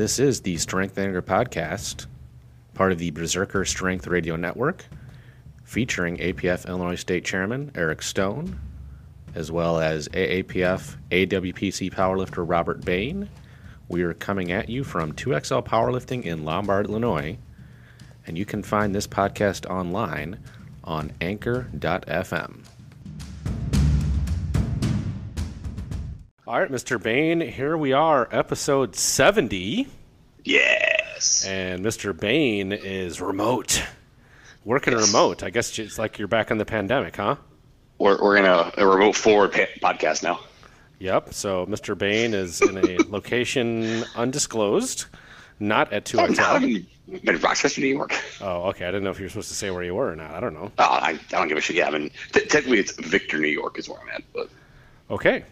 This is the Strength Anger Podcast, part of the Berserker Strength Radio Network, featuring APF Illinois State Chairman Eric Stone, as well as AAPF AWPC powerlifter Robert Bain. We are coming at you from 2XL Powerlifting in Lombard, Illinois, and you can find this podcast online on anchor.fm. All right, Mr. Bain, here we are, episode 70. Yes. And Mr. Bain is remote, working Yes. remote. I guess it's like you're back in the pandemic, huh? We're, we're in a, a remote forward pa- podcast now. Yep. So Mr. Bain is in a location undisclosed, not at Oh, I'm 2XL. in, I'm in Rochester, New York. Oh, okay. I didn't know if you were supposed to say where you were or not. I don't know. Oh, I, I don't give a shit. Yeah, I mean, t- technically it's Victor, New York is where I'm at. But Okay.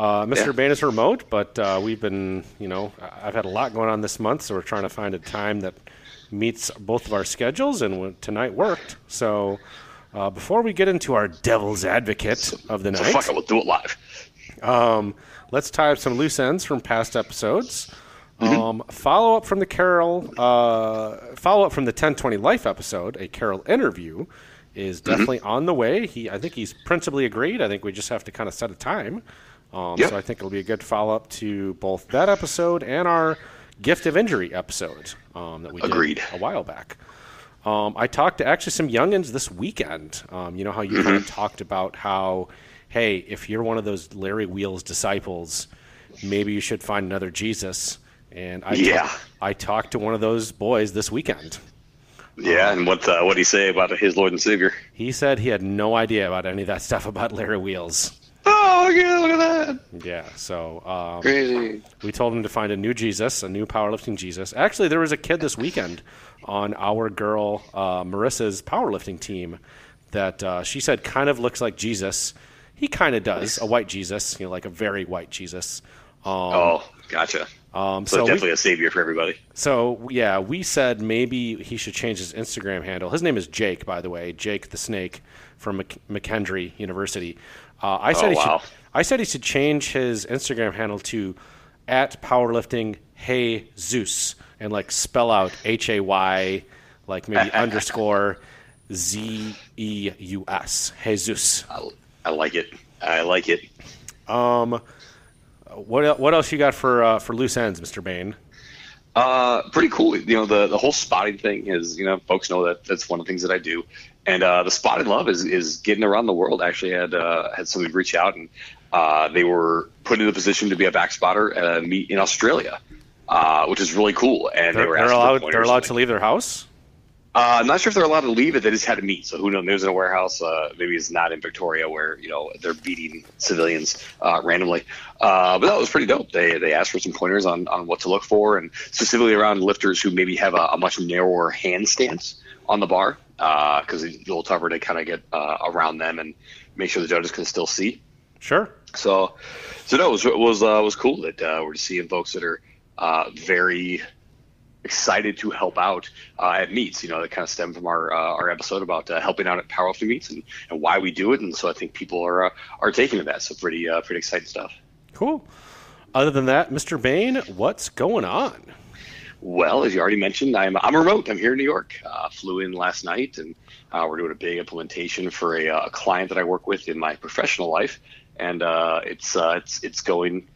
Uh, Mr. Yeah. Bain is remote, but uh, we've been, you know, I've had a lot going on this month, so we're trying to find a time that meets both of our schedules, and tonight worked. So uh, before we get into our devil's advocate of the so night, fuck it, we'll do it live. Um, let's tie up some loose ends from past episodes. Um, follow up from the Carol, uh, follow up from the 1020 Life episode, a Carol interview is definitely on the way. He, I think he's principally agreed. I think we just have to kind of set a time. Um, Yep. So I think it'll be a good follow up to both that episode and our gift of injury episode um, that we Agreed. did a while back. Um, I talked to actually some youngins this weekend. Um, you know how you kind of talked about how, hey, if you're one of those Larry Wheels disciples, maybe you should find another Jesus. And I, Yeah. I talked to one of those boys this weekend. Yeah, and what uh, what he say about his Lord and Savior? He said he had no idea about any of that stuff about Larry Wheels. Oh, yeah, look at that. Yeah, so um, Crazy. we told him to find a new Jesus, a new powerlifting Jesus. Actually, there was a kid this weekend on our girl uh, Marissa's powerlifting team that uh, she said kind of looks like Jesus. He kind of does, a white Jesus, you know, like a very white Jesus. Um, Oh, gotcha. um, So, so, we, definitely a savior for everybody. so yeah, we said maybe he should change his Instagram handle. His name is Jake, by the way, Jake the Snake from Mc- McKendree University. Uh, I said Oh, he wow. should. I said he should change his Instagram handle to at powerlifting hey Zeus and like spell out H A Y like maybe underscore Z E U S Jesus. I, I like it. I like it. Um, What what else you got for uh, for loose ends, Mister Bain? Uh, pretty cool. You know, the the whole spotting thing is, you know, folks know that that's one of the things that I do. And uh, the spotted love is is getting around the world. I actually had uh, had somebody reach out and uh, they were put in a position to be a back spotter at a meet in Australia, uh, which is really cool. And they They're, were they're allowed. They're allowed to leave their house. Uh, I'm not sure if they're allowed to leave it. They just had to meet. So who knows? There's in a warehouse. Uh, maybe it's not in Victoria where you know they're beating civilians uh, randomly. Uh, but that was pretty dope. They they asked for some pointers on, on what to look for, and specifically around lifters who maybe have a, a much narrower hand stance on the bar, because it's a little tougher to kind of get uh, around them and make sure the judges can still see. Sure. So, so no, it was it was uh, was cool that uh, we're seeing folks that are uh, very excited to help out uh, at meets. You know, that kind of stem from our uh, our episode about uh, helping out at powerlifting meets and, and why we do it. And so I think people are uh, are taking to that. So pretty uh, pretty exciting stuff. Cool. Other than that, Mr. Bain, what's going on? Well, as you already mentioned, I'm I'm remote. I'm here in New York. Uh, flew in last night, and uh, we're doing a big implementation for a, uh, a client that I work with in my professional life, and uh, it's uh, it's it's going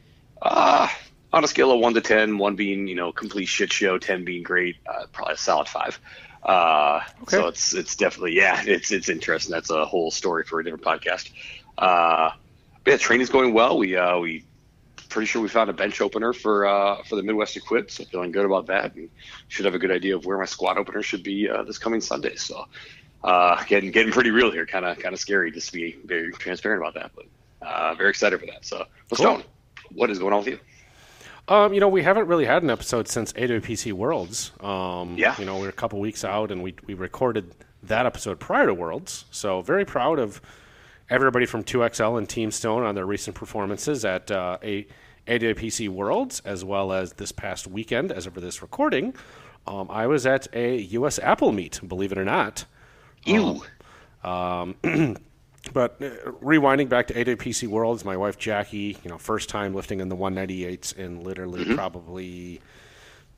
uh, on a scale of one to ten. One being you know complete shit show, ten being great, uh, probably a solid five. Uh, Okay. So it's it's definitely yeah, it's it's interesting. That's a whole story for a different podcast. Uh, but yeah, training's going well. We uh, we pretty sure we found a bench opener for uh, for the Midwest Equip, so feeling good about that, and should have a good idea of where my squat opener should be uh, this coming Sunday. So, uh, getting getting pretty real here, kind of kind of scary just to be very transparent about that, but uh, very excited for that. So, Cool. go. What is going on with you? Um, you know, we haven't really had an episode since AWPC Worlds. Um, Yeah. You know, we're a couple weeks out, and we we recorded that episode prior to Worlds. So very proud of everybody from 2XL and Team Stone on their recent performances at uh, a AWPC Worlds, as well as this past weekend, as of this recording. Um, I was at a USAPL meet, believe it or not. You. But uh, rewinding back to AWPC Worlds, my wife Jackie, you know, first time lifting in the 198s in literally probably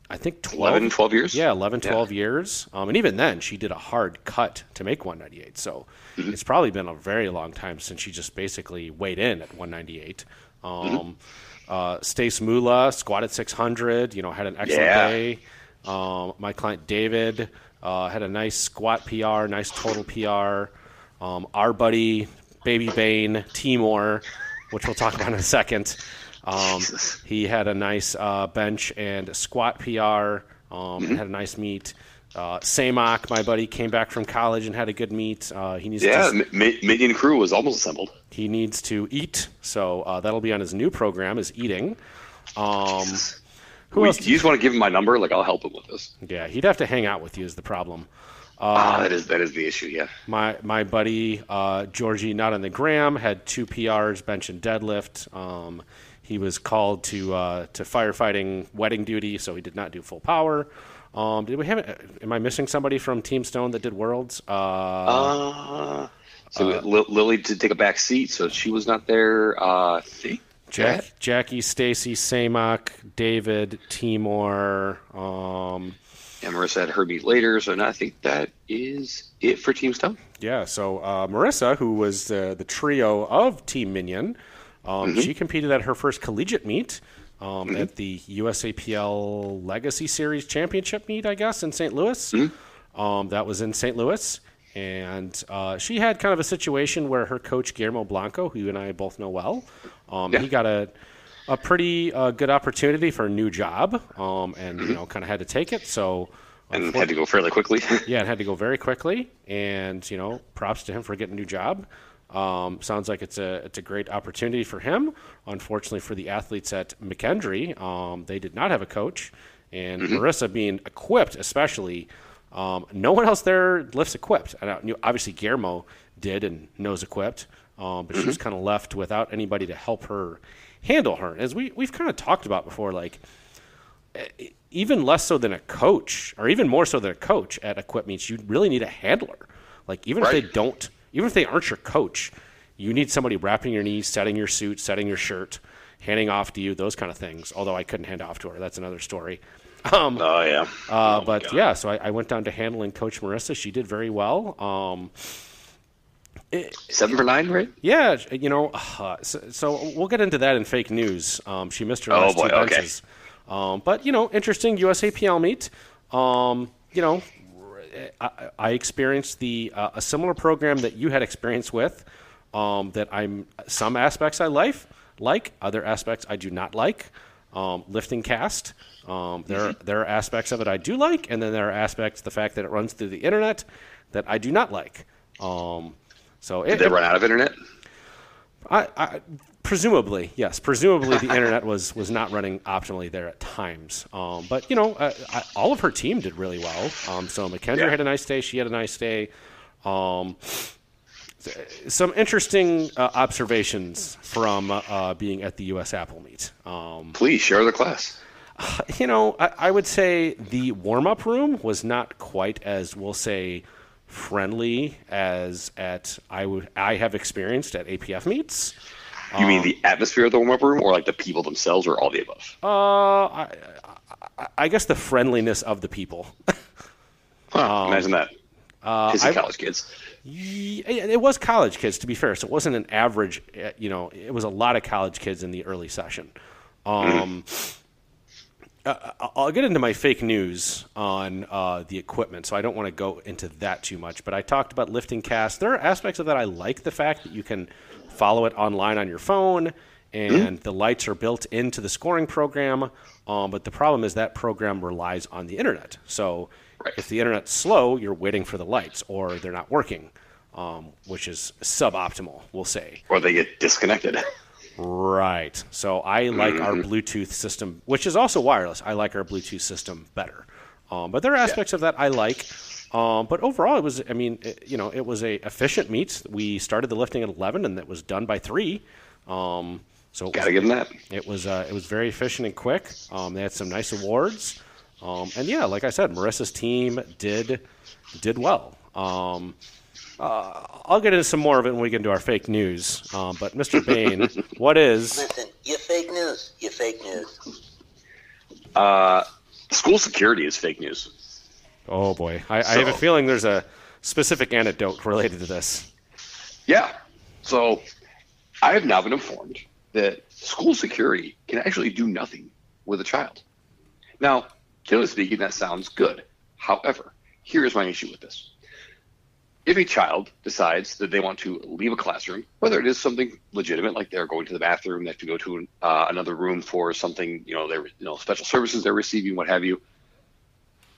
I think 12, 11, 12 years. Yeah, 11, 12 yeah. years. Um, and even then, she did a hard cut to make 198. So mm-hmm. it's probably been a very long time since she just basically weighed in at 198. Um, mm-hmm. Uh, Stace Mula squatted 600. You know, had an excellent yeah. day. Um, my client David uh, had a nice squat PR, nice total PR. Um, our buddy Baby Bane Timor, which we'll talk about in a second. Um, he had a nice uh, bench and squat PR. Um, mm-hmm. Had a nice meet. Uh, Samak, my buddy, came back from college and had a good meet. Uh, he needs yeah, to, M- Minion crew was almost assembled. He needs to eat, so uh, that'll be on his new program is eating. Um, who else? You just want to give him my number? Like I'll help him with this. Yeah, he'd have to hang out with you is the problem. Ah, uh, that is that is the issue. Yeah. My my buddy uh, Georgie, not on the gram, had two PRs, bench and deadlift. Um, he was called to uh, to firefighting wedding duty, so he did not do full power. Um, did we have? Am I missing somebody from Team Stone that did worlds? Uh, uh so uh, Lily did take a back seat, so she was not there. Uh, think Jack, Jackie, Stacy, Samak, David, Timor. Um, and Marissa had her meet later, so I think that is it for Team Stone. Yeah, so uh, Marissa, who was the, the trio of Team Minion, um, mm-hmm. She competed at her first collegiate meet um, mm-hmm. at the USAPL Legacy Series Championship meet, I guess, in St. Louis. Mm-hmm. Um, that was in St. Louis. And uh, she had kind of a situation where her coach, Guillermo Blanco, who you and I both know well, um, yeah. he got a, a pretty uh, good opportunity for a new job um, and, you mm-hmm. know, kind of had to take it. So. And had to go fairly quickly. yeah, it had to go very quickly. And, you know, props to him for getting a new job. Um, sounds like it's a it's a great opportunity for him. Unfortunately for the athletes at McKendree, um, they did not have a coach, and mm-hmm. Marissa being equipped, especially, um, no one else there lifts equipped. And uh, obviously Guillermo did and knows equipped, um, but mm-hmm. she was kind of left without anybody to help her handle her. As we we've kind of talked about before, like even less so than a coach, or even more so than a coach at equip meets, you really need a handler. Like even right. if they don't even if they aren't your coach, you need somebody wrapping your knees, setting your suit, setting your shirt, handing off to you, those kind of things. Although I couldn't hand off to her, that's another story. Um, oh yeah. Uh, oh, but yeah, so I, I, went down to handling Coach Marissa. She did very well. Um, it, Seven for nine, right? Yeah, you know. Uh, so, so, we'll get into that in fake news. Um, she missed her oh, last boy, two benches. Okay. Um, but you know, interesting USAPL meet. Um, you know, I, I experienced the uh, a similar program that you had experience with. Um, that I'm some aspects I like, like other aspects I do not like. Um, LiftingCast. Um, there mm-hmm. there are aspects of it I do like, and then there are aspects the fact that it runs through the internet that I do not like. Um, so did it, they run out of internet? I, I Presumably, yes. Presumably, the internet was was not running optimally there at times. Um, but you know, uh, I, all of her team did really well. Um, so Mackenzie yeah. had a nice day. She had a nice day. Um, some interesting uh, observations from uh, being at the USAPL meet. Um, Please share the class. You know, I, I would say the warm up room was not quite as we'll say friendly as at I would I have experienced at APF meets. You um, mean the atmosphere of the warm up room, or like the people themselves, or all the above? Uh, I, I, I guess the friendliness of the people. huh, um, imagine that. Uh, college kids. It was college kids, to be fair. So it wasn't an average. Uh, you know, it was a lot of college kids in the early session. Um, mm. uh, I'll get into my fake news on uh, the equipment, so I don't want to go into that too much. But I talked about LiftingCast. There are aspects of that I like. The fact that you can follow it online on your phone, and mm-hmm. the lights are built into the scoring program. Um, but the problem is that program relies on the internet. So right. if the internet's slow, you're waiting for the lights, or they're not working, um, which is suboptimal, we'll say. Or they get disconnected. Right. So I like mm-hmm. our Bluetooth system, which is also wireless. I like our Bluetooth system better. Um, but there are aspects yeah. of that I like. Um, but overall, it was, I mean, it, you know, it was a efficient meet. We started the lifting at 11 and it was done by 3. Um, so Gotta give them that. It was, uh, it was very efficient and quick. Um, they had some nice awards. Um, and yeah, like I said, Marissa's team did, did well. Um, uh, I'll get into some more of it when we get into our fake news. Um, but Mr. Bain, what is? Listen, you fake news. You fake news. Uh, School security is fake news. Oh boy, I, so, I have a feeling there's a specific anecdote related to this. Yeah. So I have now been informed that school security can actually do nothing with a child. Now, generally speaking, that sounds good. However, here is my issue with this. If a child decides that they want to leave a classroom, whether it is something legitimate, like they're going to the bathroom, they have to go to uh, another room for something, you know, they're, you know, special services they're receiving, what have you,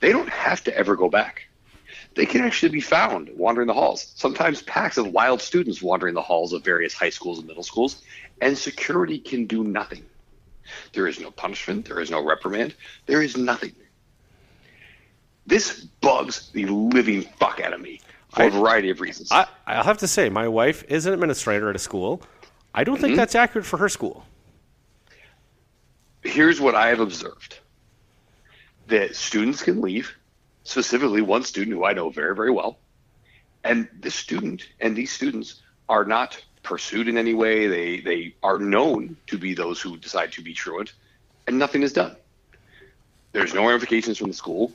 they don't have to ever go back they can actually be found wandering the halls. Sometimes packs of wild students wandering the halls of various high schools and middle schools, and security can do nothing. There is no punishment, there is no reprimand, there is nothing. This bugs the living fuck out of me for I, a variety of reasons. I, will have to say, my wife is an administrator at a school. I don't think mm-hmm. that's accurate for her school. Here's what I have observed that students can leave specifically one student who I know very, very well. And this student and these students are not pursued in any way. They they are known to be those who decide to be truant, and nothing is done. There's no ramifications from the school.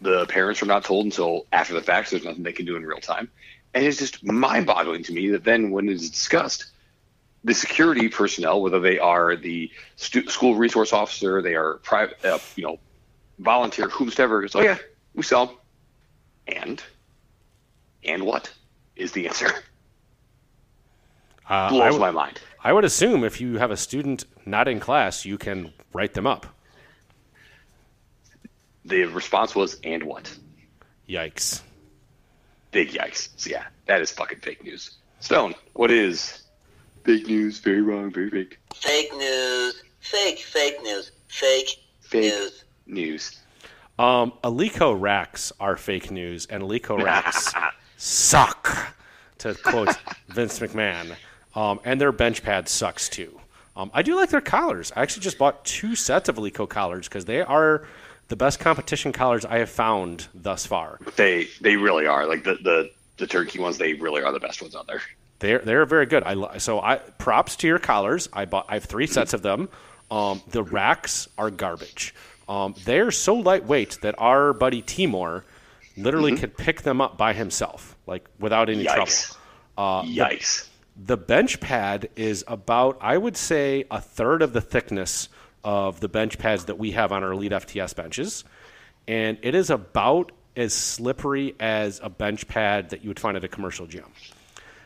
The parents are not told until after the fact. So there's nothing they can do in real time, and it's just mind-boggling to me that then when it is discussed, the security personnel, whether they are the stu- school resource officer, they are private, uh, you know, volunteer, whomsoever, goes, oh yeah, we sell. And? And what is the answer? Uh, Blows w- my mind. I would assume if you have a student not in class, you can write them up. The response was, and what? Yikes. Big yikes. So, yeah, that is fucking fake news. Stone, what is fake news? Very wrong, very fake. Fake news. Fake, fake news. Fake, fake news. News. Um, racks are fake news, and Eleiko racks suck, to quote Vince McMahon. Um, and their bench pad sucks too. Um, I do like their collars. I actually just bought two sets of Eleiko collars because they are the best competition collars I have found thus far. They they really are. Like the the, the turkey ones, they really are the best ones out there. They're they're very good. I so I props to your collars. I bought I have three sets of them. Um, the racks are garbage. Um, they're so lightweight that our buddy Timor literally mm-hmm. could pick them up by himself, like without any Yikes. trouble. Uh, Yikes. The, the bench pad is about, I would say, a third of the thickness of the bench pads that we have on our Elite FTS benches. And it is about as slippery as a bench pad that you would find at a commercial gym.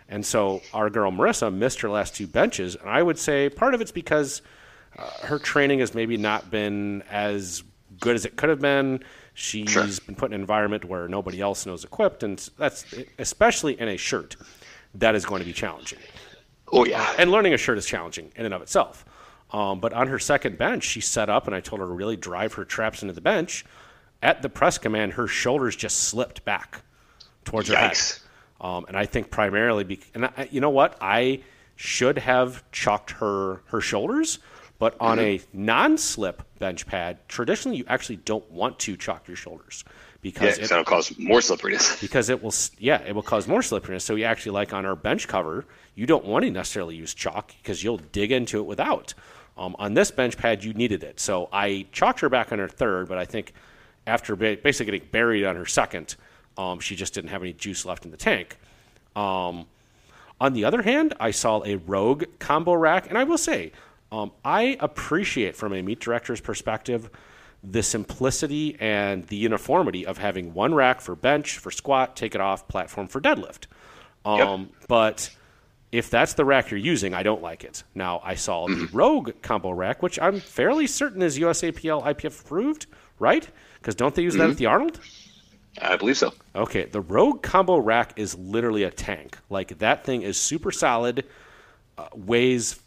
And so our girl Marissa missed her last two benches. And I would say part of it's because – uh, her training has maybe not been as good as it could have been. She's sure. been put in an environment where nobody else knows equipped, and that's especially in a shirt that is going to be challenging. Oh yeah, and learning a shirt is challenging in and of itself. Um, but on her second bench, she set up, and I told her to really drive her traps into the bench. At the press command, her shoulders just slipped back towards Yikes. her head. Um, and I think primarily, be- and I, you know what, I should have chalked her her shoulders but on mm-hmm. a non-slip bench pad, traditionally you actually don't want to chalk your shoulders because yeah, it, will cause more slipperiness. Because it will, yeah, it will cause more slipperiness. So you actually like on our bench cover, you don't want to necessarily use chalk because you'll dig into it without. Um, on this bench pad, you needed it, so I chalked her back on her third, but I think after basically getting buried on her second, um, she just didn't have any juice left in the tank. Um, on the other hand, I saw a Rogue combo rack, and I will say um, I appreciate from a meet director's perspective the simplicity and the uniformity of having one rack for bench, for squat, take it off, platform for deadlift. Um, yep. But if that's the rack you're using, I don't like it. Now, I saw mm-hmm. the Rogue combo rack, which I'm fairly certain is USAPL IPF approved, right? Because don't they use mm-hmm. that at the Arnold? I believe so. Okay, the Rogue combo rack is literally a tank. Like that thing is super solid, uh, weighs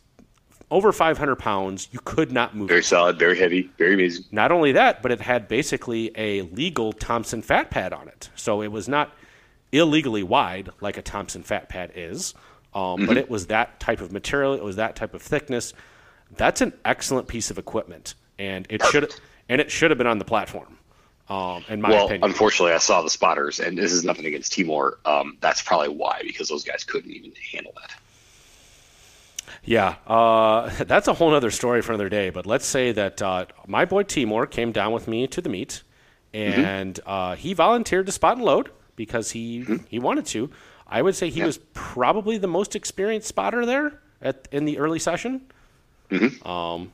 over 500 pounds. You could not move. Very it. solid, very heavy, very amazing. Not only that, but it had basically a legal Thompson fat pad on it. So it was not illegally wide like a Thompson fat pad is, um, mm-hmm. but it was that type of material. It was that type of thickness. That's an excellent piece of equipment, and it should and it should have been on the platform. Um, in my well, opinion. unfortunately, I saw the spotters, and this is nothing against Timor. Um, that's probably why, because those guys couldn't even handle that. Yeah, uh, that's a whole other story for another day. But let's say that uh, my boy Timor came down with me to the meet, and mm-hmm. uh, he volunteered to spot and load because he mm-hmm. he wanted to. I would say he yeah. was probably the most experienced spotter there at in the early session. Mm-hmm. Um,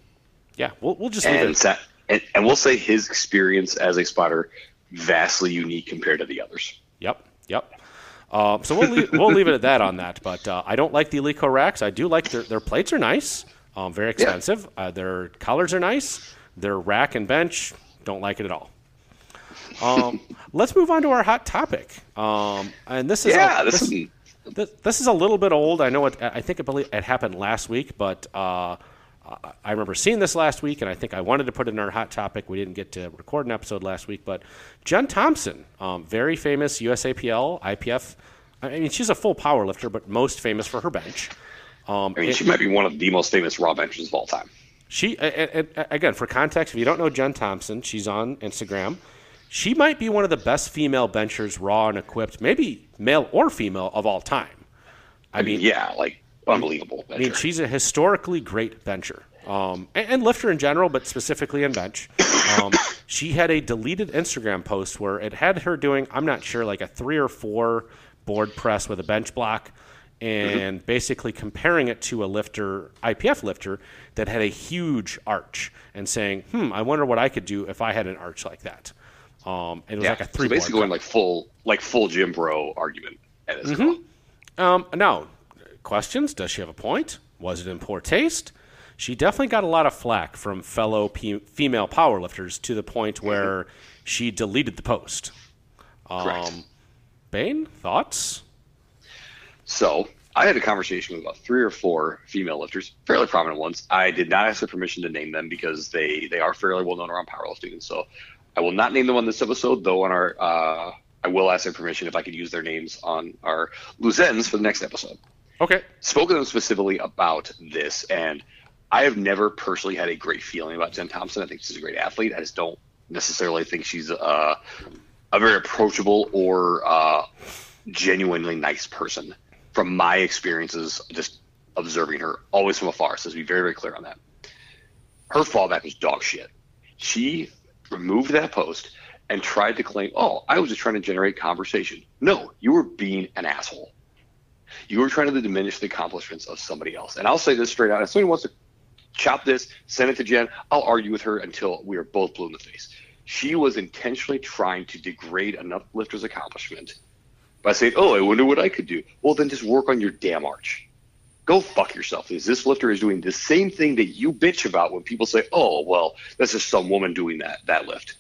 yeah, we'll we'll just and, sa- and, and we'll say his experience as a spotter vastly unique compared to the others. Yep, yep. Uh, so we'll leave, we'll leave it at that on that. But uh, I don't like the Eleiko racks. I do like their their plates are nice, um, very expensive. Yeah. Uh, their collars are nice. Their rack and bench don't like it at all. Um, let's move on to our hot topic. Um, and this is yeah, a, this, this, is this, is a little bit old. I know it. I think it, it happened last week, but uh, I remember seeing this last week, and I think I wanted to put it in our hot topic. We didn't get to record an episode last week, but Jen Thompson, um, very famous USAPL, IPF. I mean, she's a full power lifter, but most famous for her bench. Um, I mean, it, she might be one of the most famous raw benchers of all time. She, again, for context, if you don't know Jen Thompson, she's on Instagram. She might be one of the best female benchers, raw and equipped, maybe male or female of all time. I, I mean, yeah, like unbelievable. Bencher. I mean, she's a historically great bencher. Um, and, and, lifter in general, but specifically in bench. Um, she had a deleted Instagram post where it had her doing, I'm not sure, like a three or four board press with a bench block, and mm-hmm. basically comparing it to a lifter, IPF lifter, that had a huge arch, and saying, "Hmm, I wonder what I could do if I had an arch like that." Um, it was yeah. like a three. So basically, going like full, like full gym bro argument. Mm-hmm. Um, now, questions. Does she have a point? Was it in poor taste? She definitely got a lot of flack from fellow p- female powerlifters to the point mm-hmm. where she deleted the post. Um, Bain, thoughts? So I had a conversation with about three or four female lifters, fairly prominent ones. I did not ask their permission to name them because they they are fairly well known around powerlifting, and so I will not name them on this episode. Though on our, uh, I will ask their permission if I could use their names on our loose ends for the next episode. Okay. Spoke to them specifically about this, and I have never personally had a great feeling about Jen Thompson. I think she's a great athlete. I just don't necessarily think she's uh, a very approachable or uh, genuinely nice person. From my experiences, just observing her, always from afar. So let's be very, very clear on that. Her fallback was dog shit. She removed that post and tried to claim, "Oh, I was just trying to generate conversation." No, you were being an asshole. You were trying to diminish the accomplishments of somebody else. And I'll say this straight out: if somebody wants to chop this, send it to Jen, I'll argue with her until we are both blue in the face. She was intentionally trying to degrade an lifter's accomplishment by saying, "Oh, I wonder what I could do." Well, then just work on your damn arch. Go fuck yourself. Because this lifter is doing the same thing that you bitch about when people say, "Oh, well, that's just some woman doing that that lift."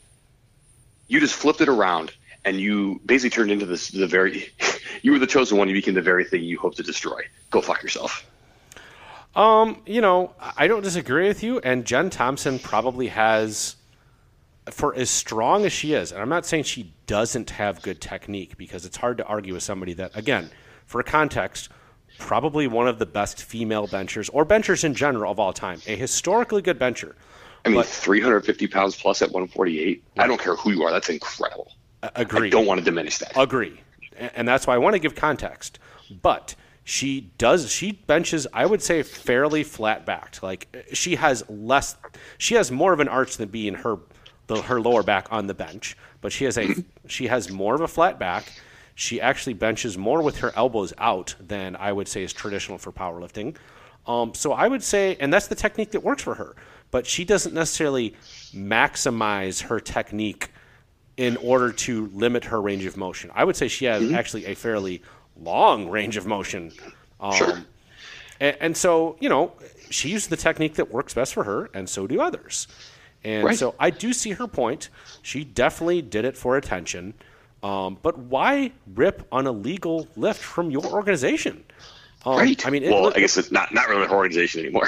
You just flipped it around and you basically turned into this the very you were the chosen one. You became the very thing you hope to destroy. Go fuck yourself. Um, you know, I don't disagree with you, and Jen Thompson probably has, for as strong as she is, and I'm not saying she doesn't have good technique because it's hard to argue with somebody that, again, for context, probably one of the best female benchers or benchers in general of all time, a historically good bencher. I mean, but, 350 pounds plus at 148. Right. I don't care who you are. That's incredible. Agree. I don't want to diminish that. Agree. And that's why I want to give context. But she does she benches I would say fairly flat backed. Like she has less she has more of an arch than being her the, her lower back on the bench, but she has a she has more of a flat back. She actually benches more with her elbows out than I would say is traditional for powerlifting. Um, so I would say, and that's the technique that works for her. But she doesn't necessarily maximize her technique in order to limit her range of motion. I would say she has mm-hmm. actually a fairly long range of motion. Um, sure. And, and, so, you know, she used the technique that works best for her, and so do others. And right. so I do see her point. She definitely did it for attention. Um, but why rip on a legal lift from your organization? Um, right. I mean, it, well, I guess it's not not really her organization anymore.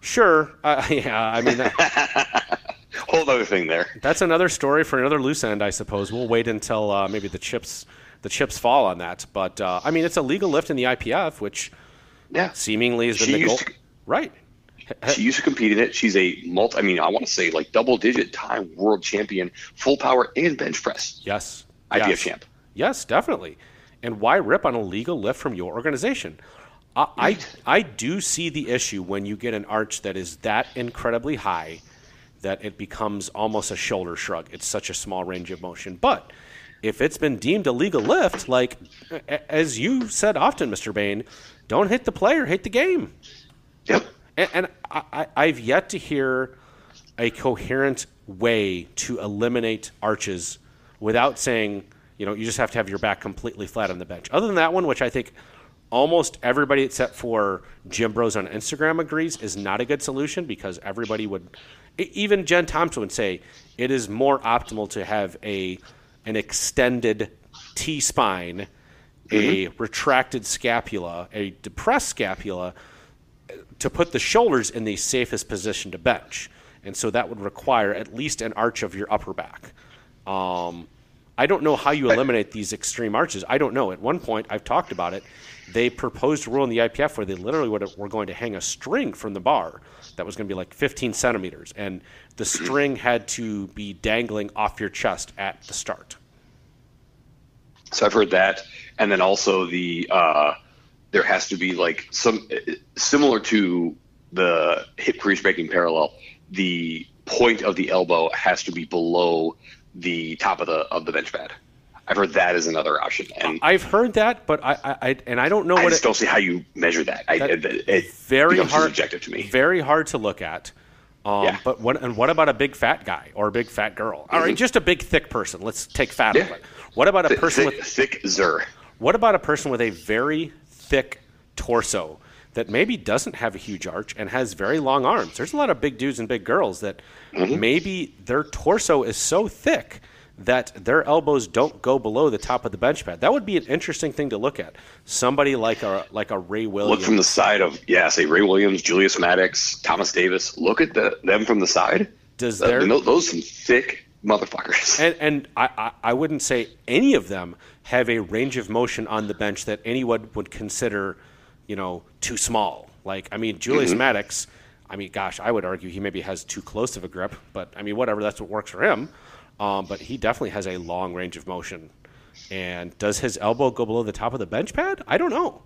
Sure. Uh, yeah. I mean, that, whole other thing there. That's another story for another loose end, I suppose. We'll wait until uh, maybe the chips the chips fall on that. But uh, I mean, it's a legal lift in the IPF, which yeah. seemingly is the goal. To, right. She used to compete in it. She's a multi. I mean, I want to say like double digit time world champion, full power and bench press. Yes. IPF yes. champ. Yes, definitely. And why rip on a legal lift from your organization? I, I I do see the issue when you get an arch that is that incredibly high that it becomes almost a shoulder shrug. It's such a small range of motion. But if it's been deemed a legal lift, like as you said often, Mr. Bain, don't hit the player, hit the game. Yep. And, and I, I- I've yet to hear a coherent way to eliminate arches without saying, you know, you just have to have your back completely flat on the bench. Other than that one, which I think almost everybody except for gym bros on Instagram agrees is not a good solution because everybody would, even Jen Thompson would say it is more optimal to have a an extended T spine, a retracted scapula, a depressed scapula, to put the shoulders in the safest position to bench. And so that would require at least an arch of your upper back. Um, I don't know how you eliminate these extreme arches. I don't know. At one point, I've talked about it. They proposed a rule in the IPF where they literally would, were going to hang a string from the bar that was going to be like 15 centimeters, and the string had to be dangling off your chest at the start. So I've heard that, and then also the uh, there has to be like some similar to the hip crease breaking parallel. The point of the elbow has to be below the top of the of the bench pad. I've heard that is another option, and I've heard that, but I, I, I and I don't know I what just it, don't see how you measure that. I, it, it very hard, subjective to me. Very hard to look at. Um, Yeah. But what and what about a big fat guy or a big fat girl? All right, just a big thick person. Let's take fat Yeah. out of it. What about a person thick, with thick zer. what about a person with a very thick torso that maybe doesn't have a huge arch and has very long arms? There's a lot of big dudes and big girls that Mm-hmm. maybe their torso is so thick that their elbows don't go below the top of the bench pad. That would be an interesting thing to look at. Somebody like a like a Ray Williams. Look from the side of yeah, say Ray Williams, Julius Maddox, Thomas Davis. Look at the, them from the side. Does Uh, their tho- those some thick motherfuckers. and and I, I, I wouldn't say any of them have a range of motion on the bench that anyone would consider, you know, too small. Like I mean, Julius Maddox. I mean, gosh, I would argue he maybe has too close of a grip, but I mean, whatever. That's what works for him. Um, but he definitely has a long range of motion. And does his elbow go below the top of the bench pad? I don't know.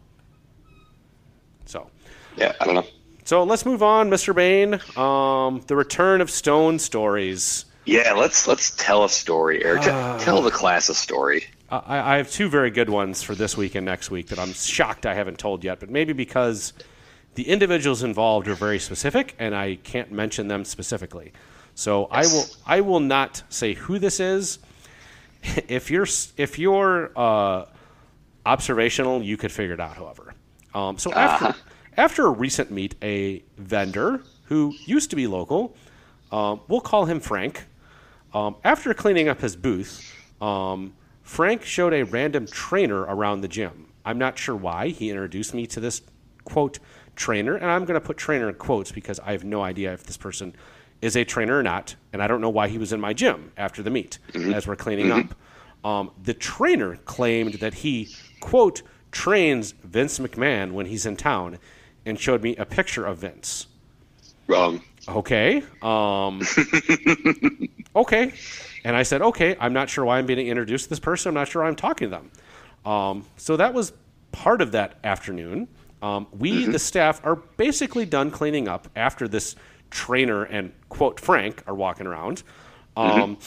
So, yeah, I don't know. so let's move on, Mr. Bain. Um, the return of Stone stories. Yeah, let's let's tell a story, Eric. Ah. tell the class a story. I, I have two very good ones for this week and next week that I'm shocked I haven't told yet, but maybe because the individuals involved are very specific and I can't mention them specifically. So I will I will not say who this is. If you're if you're uh, observational, you could figure it out. However, um, so after after a recent meet, a vendor who used to be local, um, we'll call him Frank. Um, after cleaning up his booth, um, Frank showed a random trainer around the gym. I'm not sure why. He introduced me to this quote trainer, and I'm going to put trainer in quotes because I have no idea if this person is a trainer or not, and I don't know why he was in my gym after the meet as we're cleaning up. Um, the trainer claimed that he quote trains Vince McMahon when he's in town, and showed me a picture of Vince. Wrong. Okay. Um, okay. And I said, okay, I'm not sure why I'm being introduced to this person. I'm not sure why I'm talking to them. Um, so that was part of that afternoon. Um, we, the staff, are basically done cleaning up after this trainer and, quote, Frank are walking around. Um,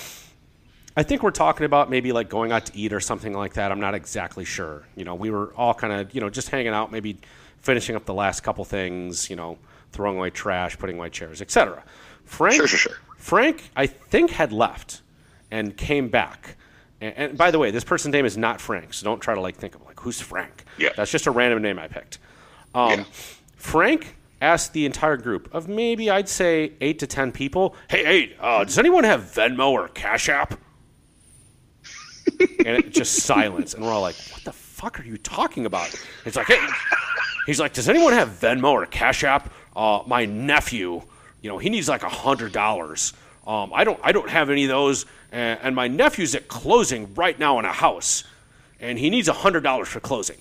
I think we're talking about maybe like going out to eat or something like that. I'm not exactly sure. You know, we were all kind of, you know, just hanging out, maybe finishing up the last couple things, you know, throwing away trash, putting away chairs, etc. Frank, Sure, sure, sure. Frank, I think had left and came back. And, and by the way, this person's name is not Frank, so don't try to like think of like who's Frank. Yeah. that's just a random name I picked. Um, Yeah. Frank asked the entire group of maybe I'd say eight to ten people, "Hey, hey, uh, does anyone have Venmo or Cash App?" and it just silence, and we're all like, "What the fuck are you talking about?" It's like, "Hey," he's like, "Does anyone have Venmo or Cash App?" Uh, my nephew, you know, he needs like a hundred dollars. Um, I don't, I don't have any of those, and, and my nephew's at closing right now in a house, and he needs a hundred dollars for closing.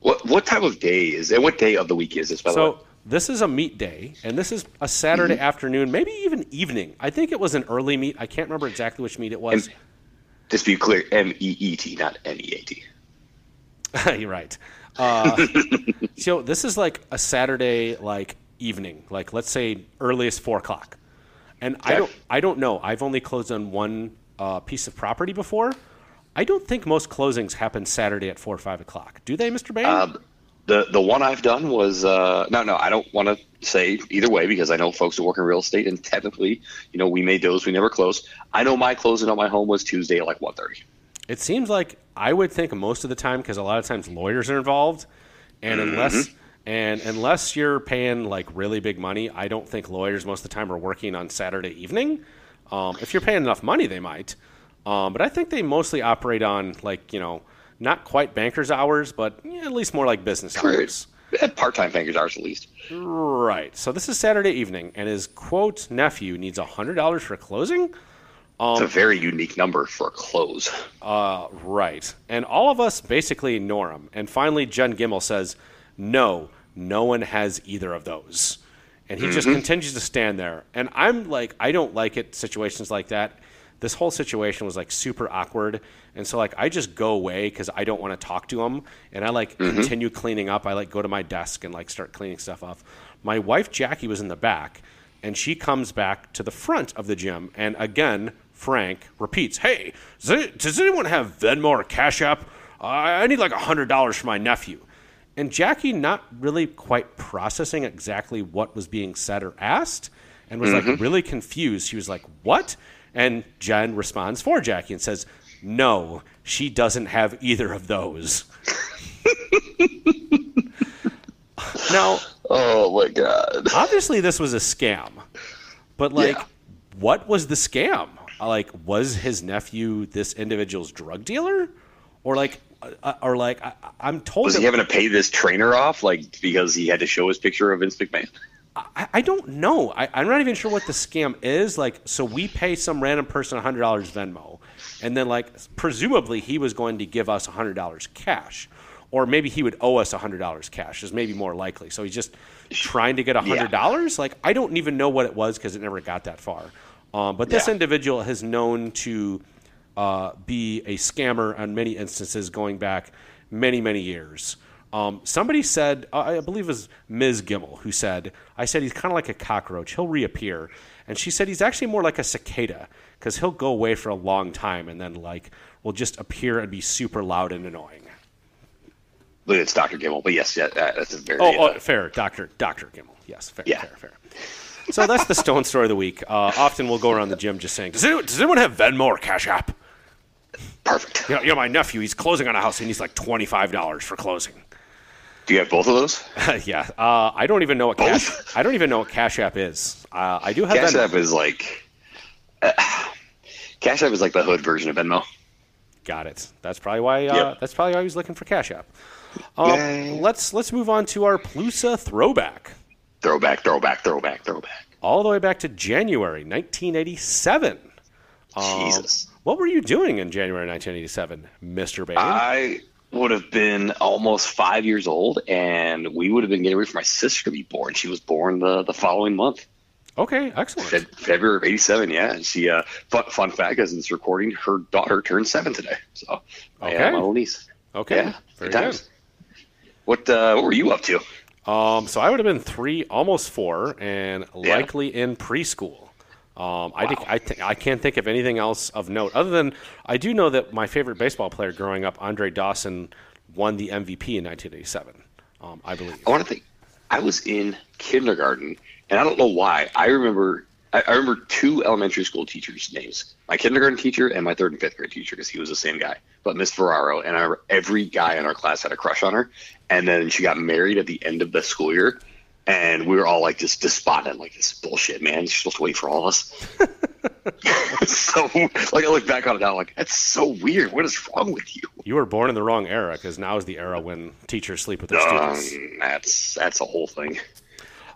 What what time of day is it? What day of the week is this? By the way, So this is a meet day, and this is a Saturday Mm-hmm. afternoon, maybe even evening. I think it was an early meet. I can't remember exactly which meet it was. And- just to be clear, M E E T, not N E A T. You're right. Uh, so this is like a Saturday like evening, like let's say earliest four o'clock, and I don't I don't know. I've only closed on one uh, piece of property before. I don't think most closings happen Saturday at four or five o'clock. Do they, Mister Bain? Uh, the the one I've done was uh, no no I don't want to say either way because I know folks who work in real estate and technically you know we made those we never closed. I know my closing on my home was Tuesday at like 1.30. It seems like I would think most of the time because a lot of times lawyers are involved, and unless and unless you're paying like really big money, I don't think lawyers most of the time are working on Saturday evening. Um, if you're paying enough money, they might, um, but I think they mostly operate on like you know not quite bankers hours, but yeah, at least more like business hours. Part time bankers hours at least. Right. So this is Saturday evening, and his quote nephew needs hundred dollars for closing. Um, It's a very unique number for a close. Uh, right. And all of us basically ignore him. And finally, Jen Gimmel says, No, no one has either of those. And he just continues to stand there. And I'm like, I don't like it, situations like that. This whole situation was like super awkward. And so, like, I just go away because I don't want to talk to him. And I like continue cleaning up. I like go to my desk and like start cleaning stuff up. My wife, Jackie, was in the back. And she comes back to the front of the gym. And again, Frank repeats, Hey, does, anyone have Venmo or Cash App? Uh, I need like $100 for my nephew. And Jackie, not really quite processing exactly what was being said or asked, and was like really confused. She was like, What? And Jen responds for Jackie and says, No, she doesn't have either of those. now, Oh my god. obviously this was a scam but like Yeah. what was the scam like was his nephew this individual's drug dealer or like uh, or like I, i'm told Was he having to pay this trainer off like because he had to show his picture of Vince McMahon? I, I don't know. I, i'm not even sure what the scam is. Like so we pay some random person $100 venmo and then like presumably he was going to give us $100 cash or maybe he would owe us $100 cash is maybe more likely. So he's just trying to get $100 like i don't even know what it was because it never got that far. Um, but this Yeah. individual has known to uh, be a scammer on many instances going back many, many years. Um, somebody said, uh, I believe it was Ms. Gimmel, who said, I said he's kind of like a cockroach. He'll reappear. And she said he's actually more like a cicada because he'll go away for a long time and then, like, will just appear and be super loud and annoying. It's Dr. Gimmel, but yes, yeah, that's a very. Oh, uh, oh fair. Dr. Dr. Gimmel. Yes, fair, Yeah. fair, fair. So that's the stone story of the week. Uh, often we'll go around the gym just saying, does anyone, does anyone have Venmo or Cash App? perfect. You know, you know, my nephew, he's closing on a house and he's like $25 for closing. Do you have both of those? yeah. Uh, I don't even know what Cash, I don't even know what Cash App is. Uh, I do have Cash Venmo. App is like. Uh, Cash App is like the hood version of Venmo. Got it. That's probably why. Uh, Yep. That's probably why he was looking for Cash App. Um, let's let's move on to our PLUSA throwback, Throwback, throwback, throwback, throwback. all the way back to January 1987. Um, Jesus. What were you doing in January 1987, Mister Bain? I would have been almost five years old, and we would have been getting ready for my sister to be born. She was born the, the following month, okay, excellent. Fe- February of '87. Yeah, and she. Uh, fun, fun fact, as it's recording, her daughter turned seven today. So, I Okay. have my little niece. Okay, Yeah, very good times. What uh, What were you up to? Um, so I would have been three, almost four, and Yeah. likely in preschool. Um, I think I, th- I can't think of anything else of note other than I do know that my favorite baseball player growing up, Andre Dawson, won the MVP in 1987. Um, I believe. I want to think. I was in kindergarten, and I don't know why. I remember. I, I remember two elementary school teachers' names: my kindergarten teacher and my third and fifth grade teacher, because he was the same guy. But Miss Ferraro, and I every guy in our class had a crush on her. And then she got married at the end of the school year, and we were all like just despondent, like this bullshit, man. She's supposed to wait for all of us. so, like, I look back on it now, like that's so weird. What is wrong with you? You were born in the wrong era because now is the era when teachers sleep with their Um, students. that's that's a whole thing.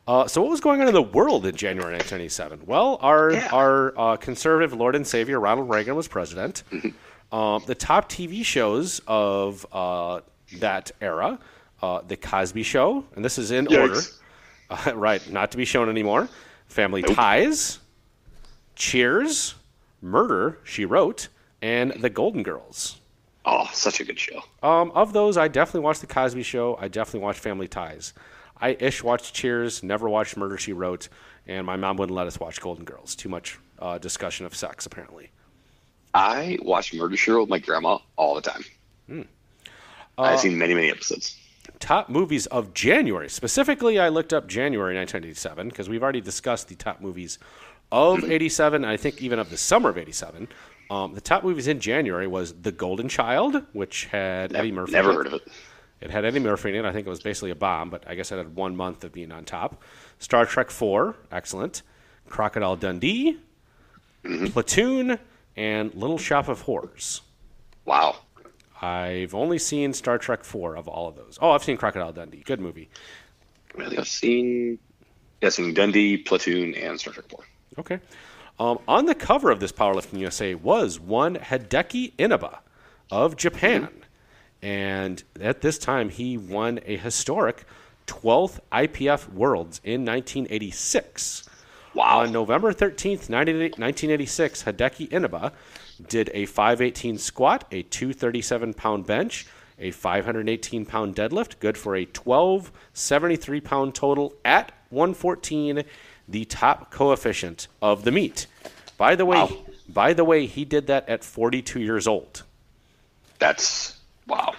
Uh, so what was going on in the world in January 1987? Well, our Yeah. our uh, conservative Lord and Savior Ronald Reagan was president. um, the top TV shows of uh, that era, uh, The Cosby Show, and this is in Yikes. order, uh, right? Not to be shown anymore. Family Ties, Cheers, Murder She Wrote, and The Golden Girls. Oh, such a good show. Um, of those, I definitely watched The Cosby Show. I definitely watched Family Ties. I ish watched Cheers, never watched Murder She Wrote, and my mom wouldn't let us watch Golden Girls. Too much uh, discussion of sex, apparently. I watch Murder She Wrote with my grandma all the time. Hmm. I've seen many, many episodes. Top movies of January. Specifically, I looked up January 1987 because we've already discussed the top movies of 87, I think even of the summer of 87. Um, the top movies in January was The Golden Child, which had Eddie Murphy. Never heard of it. It had Eddie Murphy in it. I think it was basically a bomb, but I guess it had one month of being on top. Star Trek 4, excellent. Crocodile Dundee, Platoon, and Little Shop of Horrors. Wow. I've only seen Star Trek 4 of all of those. Oh, I've seen Crocodile Dundee. Good movie. I think I've seen, yeah, I've seen Dundee, Platoon, and Star Trek 4. Okay. Um, on the cover of this Powerlifting USA was one Hideki Inaba of Japan. And at this time, he won a historic 12th IPF Worlds in 1986. Wow. On November 13th, 1986, Hideki Inaba did a 518 squat, a 237 pound bench, a 518 pound deadlift, good for a 1273 pound total at 114, the top coefficient of the meet. By the way, Wow. by the way, he did that at 42 years old. That's, wow.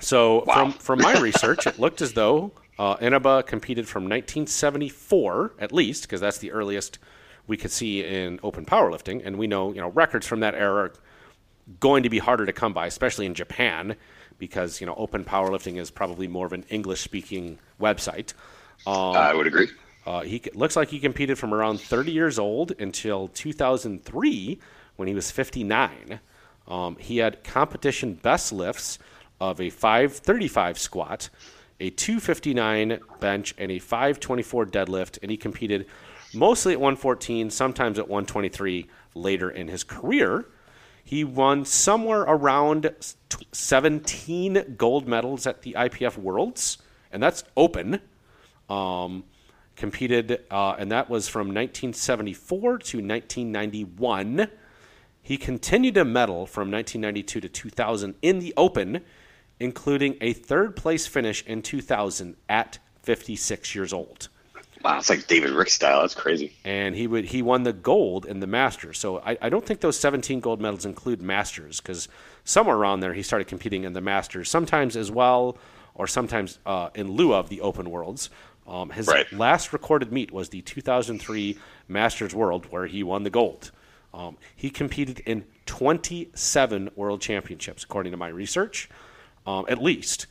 So Wow. from from my research, it looked as though uh, Inaba competed from 1974 at least, because that's the earliest we could see in open powerlifting, and we know you know records from that era are going to be harder to come by, especially in Japan, because you know open powerlifting is probably more of an English speaking website. Um, I would agree. uh, he looks like he competed from around 30 years old until 2003 when he was 59. Um, he had competition best lifts of a 535 squat, a 259 bench, and a 524 deadlift, and he competed mostly at 114, sometimes at 123 later in his career. He won somewhere around 17 gold medals at the IPF Worlds, and that's open um, competed, uh, and that was from 1974 to 1991. He continued to medal from 1992 to 2000 in the Open, including a third place finish in 2000 at 56 years old. Wow, it's like David Ricks style. That's crazy. And he would he won the gold in the Masters. So I, I don't think those 17 gold medals include Masters because somewhere around there he started competing in the Masters, sometimes as well, or sometimes uh, in lieu of the Open Worlds. Um, his Right. last recorded meet was the 2003 Masters World, where he won the gold. Um, he competed in 27 World Championships, according to my research, um, at least.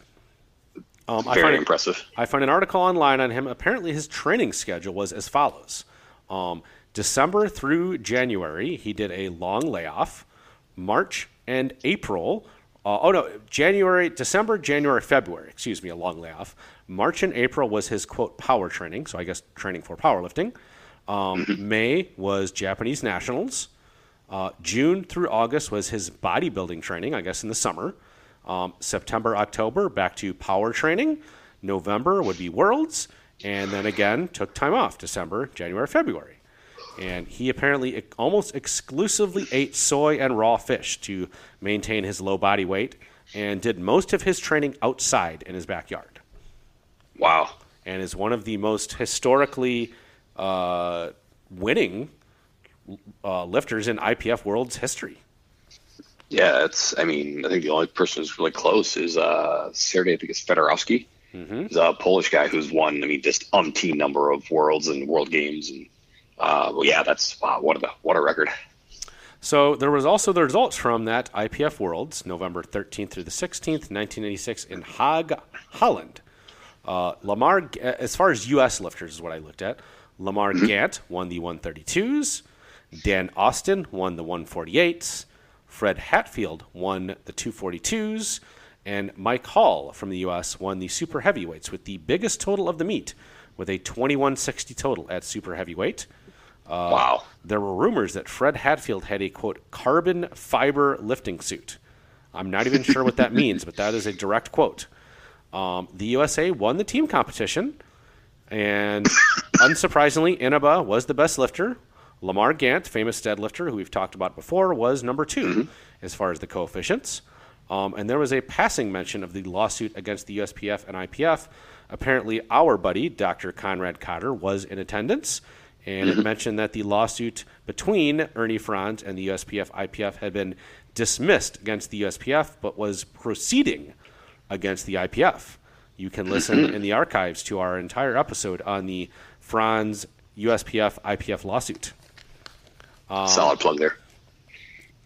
Um, I Very find it- impressive. I found an article online on him. Apparently, his training schedule was as follows: um, December through January, he did a long layoff. March and April. Uh, oh no, January, December, January, February. Excuse me, a long layoff. March and April was his quote power training. So I guess training for powerlifting. Um, May was Japanese nationals. Uh, June through August was his bodybuilding training, I guess in the summer. Um, September, October, back to power training. November would be Worlds. And then again, took time off December, January, February. And he apparently almost exclusively ate soy and raw fish to maintain his low body weight and did most of his training outside in his backyard Wow. and is one of the most historically uh, winning uh, lifters in IPF World's history. Yeah, it's. I mean, I think the only person who's really close is uh, Sergey. I think it's Fedorowski. He's a Polish guy who's won. I mean, just umpteen number of worlds and world games, and uh, well, yeah, that's wow. What a what a record. So there was also the results from that IPF Worlds, November 13th through the 16th, 1986, in Haag, Holland. Uh, Lamar, as far as U.S. lifters is what I looked at. Lamar Gant won the 132s. Dan Austin won the 148s. Fred Hatfield won the 242s. And Mike Hall from the U.S. won the super heavyweights with the biggest total of the meet, with a 2160 total at super heavyweight. wow. There were rumors that Fred Hatfield had a quote carbon fiber lifting suit. I'm not even sure what that means, but that is a direct quote. Um, the USA won the team competition, and unsurprisingly, Inaba was the best lifter. Lamar Gant, famous deadlifter who we've talked about before, was number 2 mm-hmm. as far as the coefficients. Um, and there was a passing mention of the lawsuit against the USPF and IPF. Apparently, our buddy, Dr. Conrad Cotter, was in attendance, and it mm-hmm. mentioned that the lawsuit between Ernie Frantz and the USPF IPF had been dismissed against the USPF, but was proceeding against the IPF. You can listen mm-hmm. in the archives to our entire episode on the Frantz USPF IPF lawsuit. Solid plug there.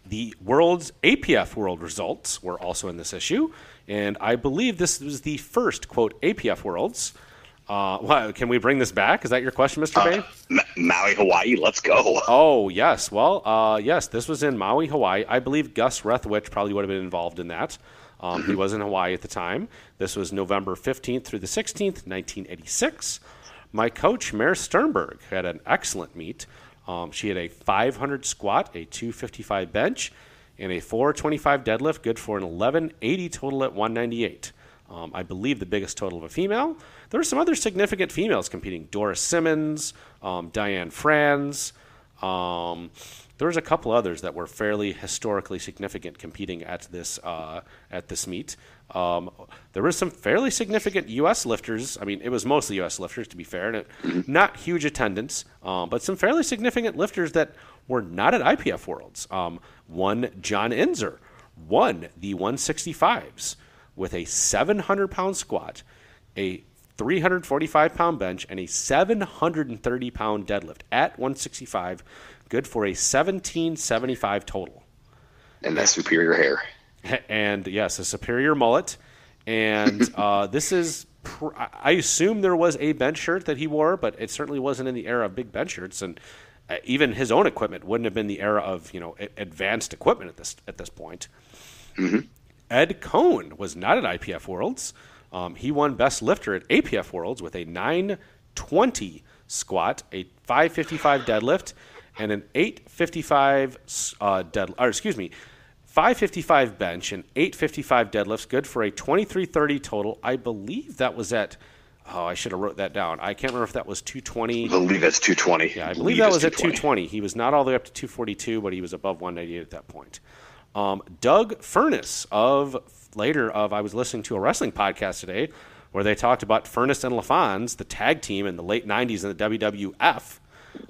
The world's APF world results were also in this issue, and I believe this was the first quote APF worlds. Uh, well, can we bring this back? Is that your question, Mr. Bain? Ma- Maui, Hawaii, let's go. Oh yes, well, uh, yes, this was in Maui, Hawaii. I believe Gus Rethwisch probably would have been involved in that. Um, he was in Hawaii at the time. This was November 15th through the 16th, 1986. My coach, Mayor Sternberg, had an excellent meet. Um, she had a 500 squat, a 255 bench, and a 425 deadlift, good for an 1180 total at 198. Um, I believe the biggest total of a female. There were some other significant females competing: Doris Simmons, um, Diane Frantz. Um, there was a couple others that were fairly historically significant competing at this uh, at this meet. Um, there were some fairly significant U.S. lifters. I mean, it was mostly U.S. lifters, to be fair, and it, not huge attendance, um, but some fairly significant lifters that were not at IPF Worlds. Um, one, John Inzer, won the 165s with a 700 pound squat, a 345 pound bench, and a 730 pound deadlift at 165, good for a 1775 total. And that superior hair. And yes, a superior mullet. And uh, this is, pr- I assume there was a bench shirt that he wore, but it certainly wasn't in the era of big bench shirts. And uh, even his own equipment wouldn't have been the era of you know advanced equipment at this at this point. Ed Coan was not at IPF Worlds. Um, he won Best Lifter at APF Worlds with a 920 squat, a 555 deadlift, and an 855 uh, dead. Or excuse me, 555 bench and 855 deadlifts, good for a 2330 total. I believe that was at. Oh, I should have wrote that down. I can't remember if that was 220. I believe that's 220. Yeah, I believe that was at 220. He was not all the way up to 242, but he was above 198 at that point. Um, Doug Furnas of later of I was listening to a wrestling podcast today where they talked about Furnas and LaFons, the tag team in the late 90s in the WWF,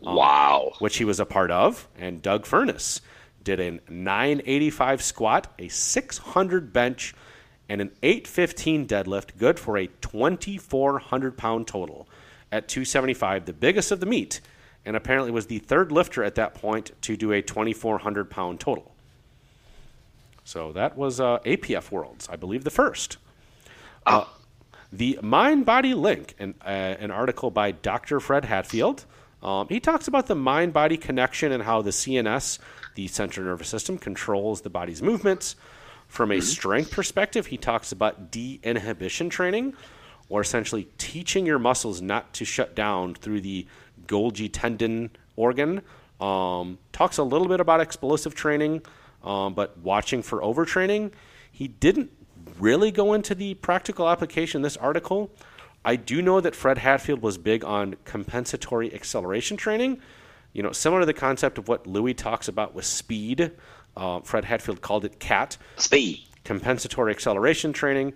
Wow. which he was a part of, and Doug Furnas did a 985 squat, a 600 bench, and an 815 deadlift, good for a 2,400 pound total at 275, the biggest of the meet, and apparently was the third lifter at that point to do a 2,400 pound total. So that was uh, APF Worlds, I believe the first. Uh, the Mind Body Link, an, uh, an article by Dr. Fred Hatfield. Um, he talks about the mind body connection and how the CNS, the central nervous system, controls the body's movements. From a strength perspective, he talks about de inhibition training, or essentially teaching your muscles not to shut down through the Golgi tendon organ. Um, talks a little bit about explosive training, um, but watching for overtraining. He didn't really go into the practical application in this article. I do know that Fred Hatfield was big on compensatory acceleration training. You know, similar to the concept of what Louis talks about with speed. Uh, Fred Hatfield called it CAT, Speed. compensatory acceleration training.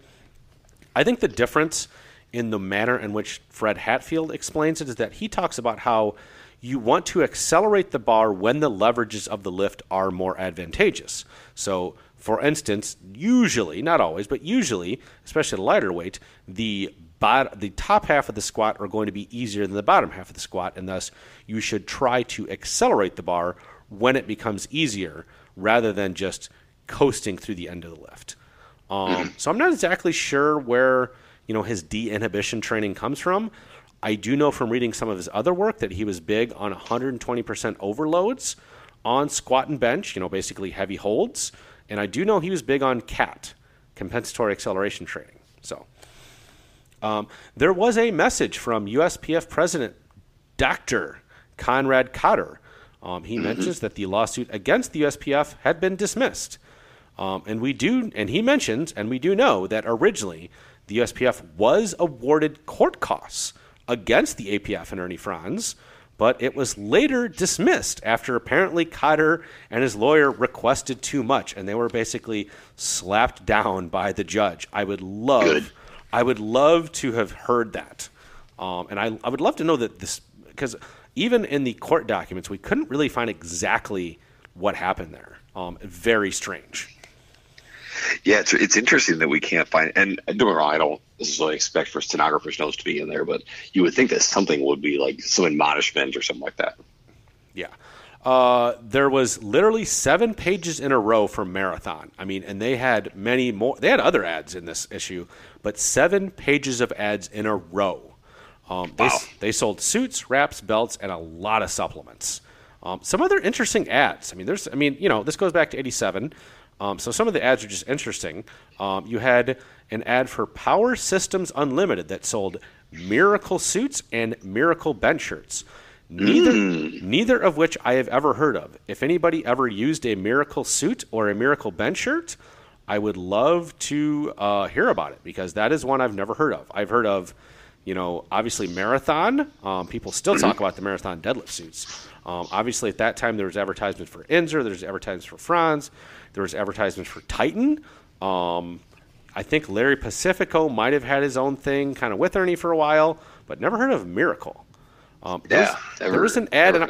I think the difference in the manner in which Fred Hatfield explains it is that he talks about how you want to accelerate the bar when the leverages of the lift are more advantageous. So, for instance, usually, not always, but usually, especially lighter weight, the bot- the top half of the squat are going to be easier than the bottom half of the squat, and thus you should try to accelerate the bar when it becomes easier rather than just coasting through the end of the lift. Um, so I'm not exactly sure where you know his de-inhibition training comes from. I do know from reading some of his other work that he was big on 120% overloads on squat and bench, you know, basically heavy holds. And I do know he was big on CAT, compensatory acceleration training. So um, there was a message from USPF President Dr. Conrad Cotter. Um, he mentions that the lawsuit against the USPF had been dismissed. Um, and we do, and he mentions, and we do know that originally the USPF was awarded court costs against the APF and Ernie Frantz, but it was later dismissed after apparently Cotter and his lawyer requested too much, and they were basically slapped down by the judge. I would love, Good. I would love to have heard that, um, and I, I would love to know that this because even in the court documents we couldn't really find exactly what happened there. Um, very strange. Yeah, it's it's interesting that we can't find. And don't wrong, I don't necessarily expect for stenographers' notes to be in there, but you would think that something would be like some admonishment or something like that. Yeah. Uh, there was literally seven pages in a row for Marathon. I mean, and they had many more. They had other ads in this issue, but seven pages of ads in a row. Um, they, Wow. they sold suits, wraps, belts, and a lot of supplements. Um, some other interesting ads. I mean, there's. I mean, you know, this goes back to '87. Um, so some of the ads are just interesting. Um, you had an ad for Power Systems Unlimited that sold Miracle suits and Miracle bench shirts. Neither, neither of which I have ever heard of. If anybody ever used a Miracle suit or a Miracle bench shirt, I would love to uh, hear about it because that is one I've never heard of. I've heard of, you know, obviously Marathon. Um, people still talk about the Marathon deadlift suits. Um, obviously, at that time, there was advertisements for Inzer, there's advertisements for Frantz, there was advertisements for Titan. Um, I think Larry Pacifico might have had his own thing kind of with Ernie for a while, but never heard of Miracle. Um, Yeah, never- was an ad, and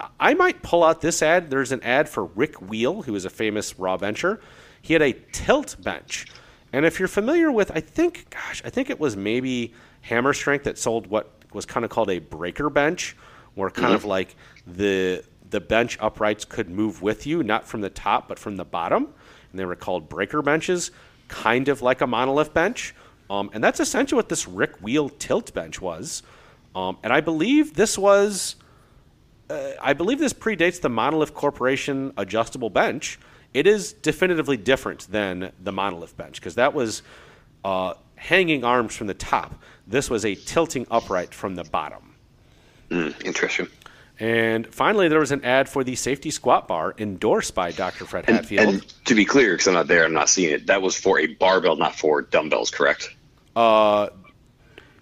I, I might pull out this ad. There's an ad for Rick Weil, who is a famous raw bencher. He had a tilt bench, and if you're familiar with, I think, gosh, I think it was maybe Hammer Strength that sold what was kind of called a breaker bench, where kind of like the the bench uprights could move with you, not from the top but from the bottom, and they were called breaker benches, kind of like a monolith bench. Um, and that's essentially what this Rick Weil tilt bench was. Um, and I believe this was, uh, I believe this predates the Monolith Corporation adjustable bench. It is definitively different than the Monolith bench because that was uh, hanging arms from the top. This was a tilting upright from the bottom. Interesting. And finally, there was an ad for the safety squat bar endorsed by Dr. Fred And, Hatfield. and to be clear, because I'm not there, I'm not seeing it. That was for a barbell, not for dumbbells, correct?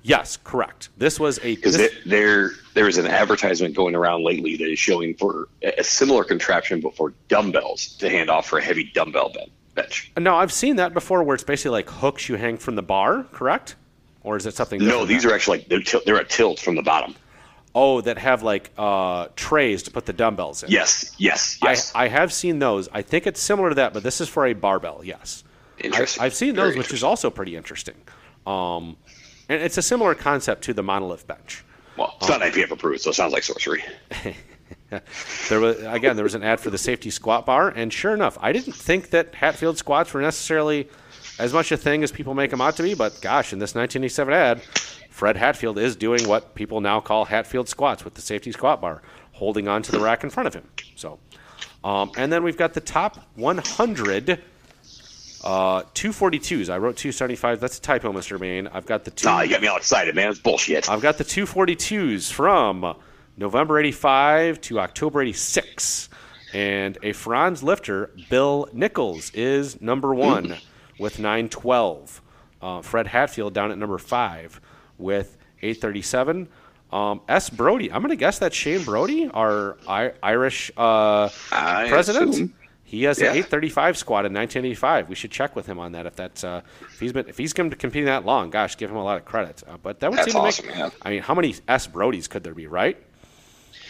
Yes, correct. This was a Because there there is an advertisement going around lately that is showing for a similar contraption, but for dumbbells to hand off for a heavy dumbbell ben- bench. no, I've seen that before, where it's basically like hooks you hang from the bar. Correct? Or is it something? No, these are actually like they're, til- they're a tilt from the bottom. Oh, that have like uh, trays to put the dumbbells in. Yes, yes, yes. I, I have seen those. I think it's similar to that, but this is for a barbell. Yes, I, Interesting. I've seen Very those, which is also pretty interesting. Um, and it's a similar concept to the monolith bench. well, it's not IPF approved, so it sounds like sorcery. There was again, there was an ad for the safety squat bar, and sure enough, I didn't think that Hatfield squats were necessarily as much a thing as people make them out to be. But gosh, in this 1987 ad, Fred Hatfield is doing what people now call Hatfield squats with the safety squat bar, holding on to the rack in front of him. So, um, and then we've got the top 100 uh, 242s. I wrote 275. That's a typo, Mr. Main. I've got the two. Ah, you got me all excited, man. It's bullshit. I've got the 242s from November 85 to October 86. And a Frantz lifter, Bill Nichols, is number one with 912. Uh, Fred Hatfield down at number five with 837. Um, S. Brody, I'm going to guess that's Shane Brody, our I- Irish uh, I president. assume. He has Yeah. an 835 squad in 1985. We should check with him on that if that's uh, if he's been if he's going to compete that long. Gosh, give him a lot of credit. Uh, but that would That's seem to awesome, make. yeah. I mean, how many S Brodies could there be, right?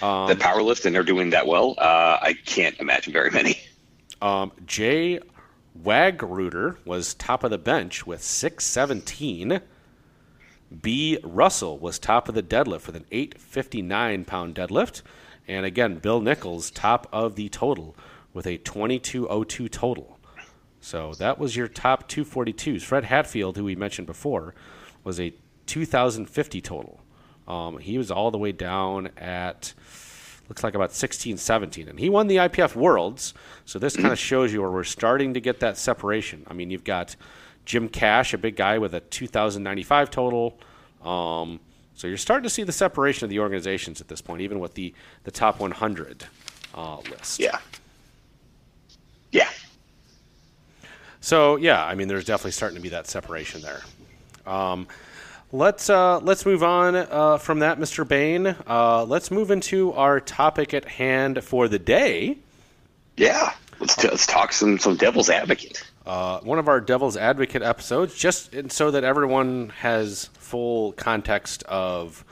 the lift and they're doing that well. Uh, I can't imagine very many. Um, Jay Wagruder was top of the bench with 617. B. Russell was top of the deadlift with an 859 pound deadlift. And again, Bill Nichols, top of the total with a 2202 total. So that was your top 242s. Fred Hatfield, who we mentioned before, was a 2050 total. Um, he was all the way down at looks like about 16, 17. And he won the IPF Worlds. So this kind of shows you where we're starting to get that separation. I mean, you've got Jim Cash, a big guy with a 2,095 total. Um, so you're starting to see the separation of the organizations at this point, even with the, the top 100 uh, list. Yeah. Yeah. So yeah, I mean, there's definitely starting to be that separation there. Um, Let's uh, let's move on uh, from that, Mr. Bain. Uh, let's move into our topic at hand for the day. Yeah, let's, t- let's talk some some devil's advocate. Uh, one of our devil's advocate episodes, just so that everyone has full context of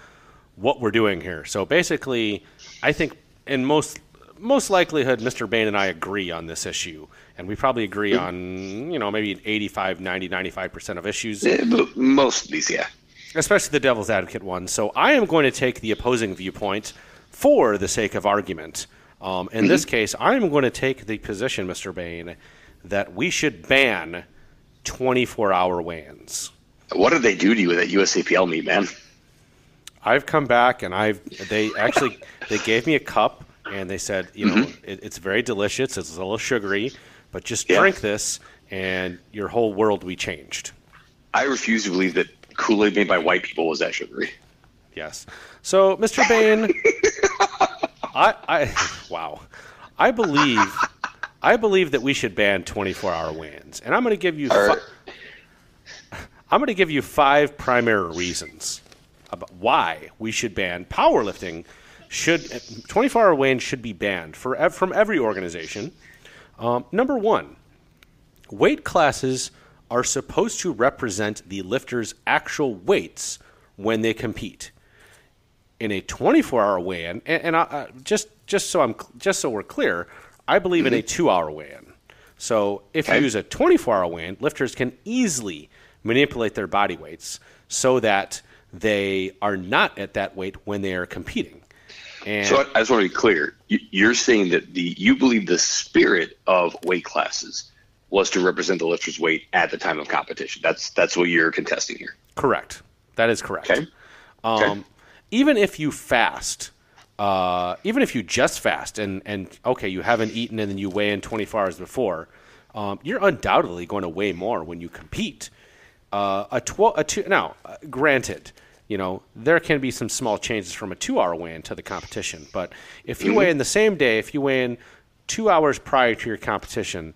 what we're doing here. So basically, I think in most most likelihood, Mr. Bain and I agree on this issue. And we probably agree on, you know, maybe 85, 90, 95% of issues. Eh, most of these, yeah especially the devil's advocate one. So I am going to take the opposing viewpoint for the sake of argument. Um, in mm-hmm. this case, I'm going to take the position, Mr. Bain, that we should ban 24 hour weigh-ins. What did they do to you at that USAPL meet, man? I've come back and I've they actually they gave me a cup and they said, you know, mm-hmm. it, it's very delicious. It's a little sugary, but just yeah. drink this and your whole world will be changed. I refuse to believe that Kool Aid made by white people was that sugary. Yes. So, Mr. Bain, I, I, wow, I believe, I believe that we should ban 24-hour weigh-ins, and I'm going to give you, fi- I'm going to give you five primary reasons about why we should ban powerlifting. Should 24-hour weigh-ins should be banned for from every organization. Um, number one, weight classes are supposed to represent the lifter's actual weights when they compete. In a 24-hour weigh-in, and, and I, uh, just just so I'm just so we're clear, I believe mm-hmm. in a mm-hmm. two-hour weigh-in. So if okay. you use a 24-hour weigh-in, lifters can easily manipulate their body weights so that they are not at that weight when they are competing. And so I just want to be clear. You're saying that the you believe the spirit of weight classes was to represent the lifter's weight at the time of competition. That's that's what you're contesting here. Correct. That is correct. Okay. Um, okay. Even if you fast, uh, even if you just fast and and okay, you haven't eaten and then you weigh in 24 hours before, um, you're undoubtedly going to weigh more when you compete. Uh, a 12, a two. Now, uh, granted, you know there can be some small changes from a two-hour weigh-in to the competition, but if you mm-hmm. weigh in the same day, if you weigh in two hours prior to your competition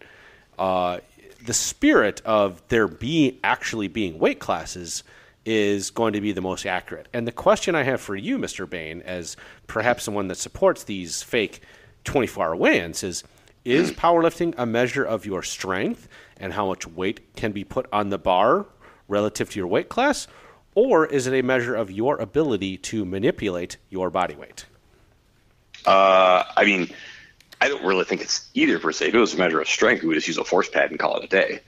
uh, the spirit of there being actually being weight classes is going to be the most accurate. And the question I have for you, Mr. Bain, as perhaps someone that supports these fake 24 hour weigh ins, is is powerlifting a measure of your strength and how much weight can be put on the bar relative to your weight class? Or is it a measure of your ability to manipulate your body weight? Uh, I mean, I don't really think it's either per se. If it was a measure of strength, we would just use a force pad and call it a day.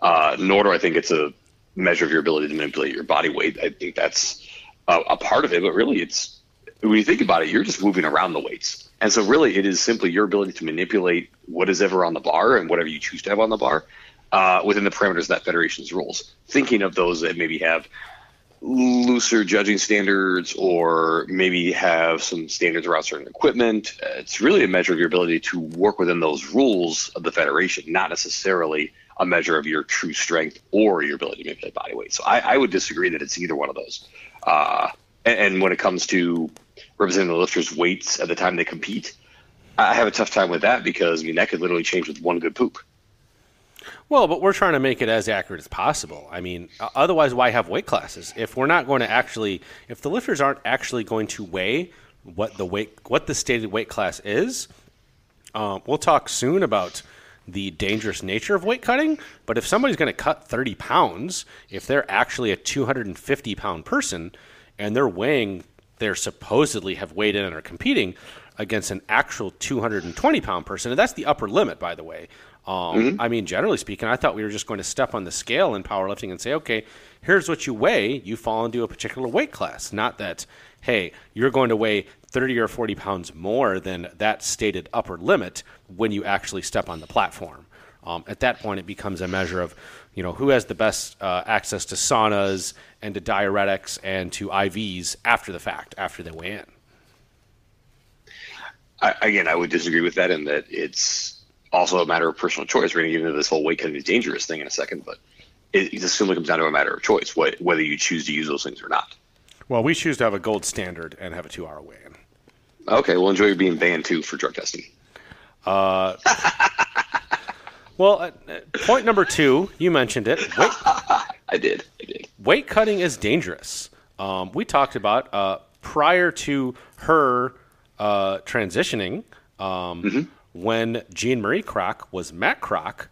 Uh, nor do I think it's a measure of your ability to manipulate your body weight. I think that's a, a part of it, but really, it's when you think about it, you're just moving around the weights. And so, really, it is simply your ability to manipulate what is ever on the bar and whatever you choose to have on the bar uh, within the parameters of that federation's rules. Thinking of those that maybe have looser judging standards or maybe have some standards around certain equipment. It's really a measure of your ability to work within those rules of the federation, not necessarily a measure of your true strength or your ability to manipulate body weight. So I, I would disagree that it's either one of those. Uh, and, and when it comes to representing the lifters' weights at the time they compete, I have a tough time with that because I mean that could literally change with one good poop. Well, but we're trying to make it as accurate as possible. I mean, otherwise, why have weight classes? If we're not going to actually, if the lifters aren't actually going to weigh what the weight, what the stated weight class is, um, we'll talk soon about the dangerous nature of weight cutting. But if somebody's going to cut 30 pounds, if they're actually a 250 pound person and they're weighing, they're supposedly have weighed in and are competing against an actual 220 pound person, and that's the upper limit, by the way. Um, mm-hmm. I mean, generally speaking, I thought we were just going to step on the scale in powerlifting and say, okay, here's what you weigh. You fall into a particular weight class. Not that, hey, you're going to weigh 30 or 40 pounds more than that stated upper limit when you actually step on the platform. Um, at that point, it becomes a measure of, you know, who has the best uh, access to saunas and to diuretics and to IVs after the fact, after they weigh in. I, again, I would disagree with that in that it's also a matter of personal choice. We're going to get into this whole weight cutting is dangerous thing in a second, but it, it simply comes down to a matter of choice, what, whether you choose to use those things or not. Well, we choose to have a gold standard and have a two-hour weigh-in. Okay, well, enjoy being banned too for drug testing. Uh, well, uh, point number two, you mentioned it. Weight, I did. I did. weight cutting is dangerous. Um, we talked about uh, prior to her uh, transitioning um, mm-hmm. When Janae Marie Kroc was Matt. Kroc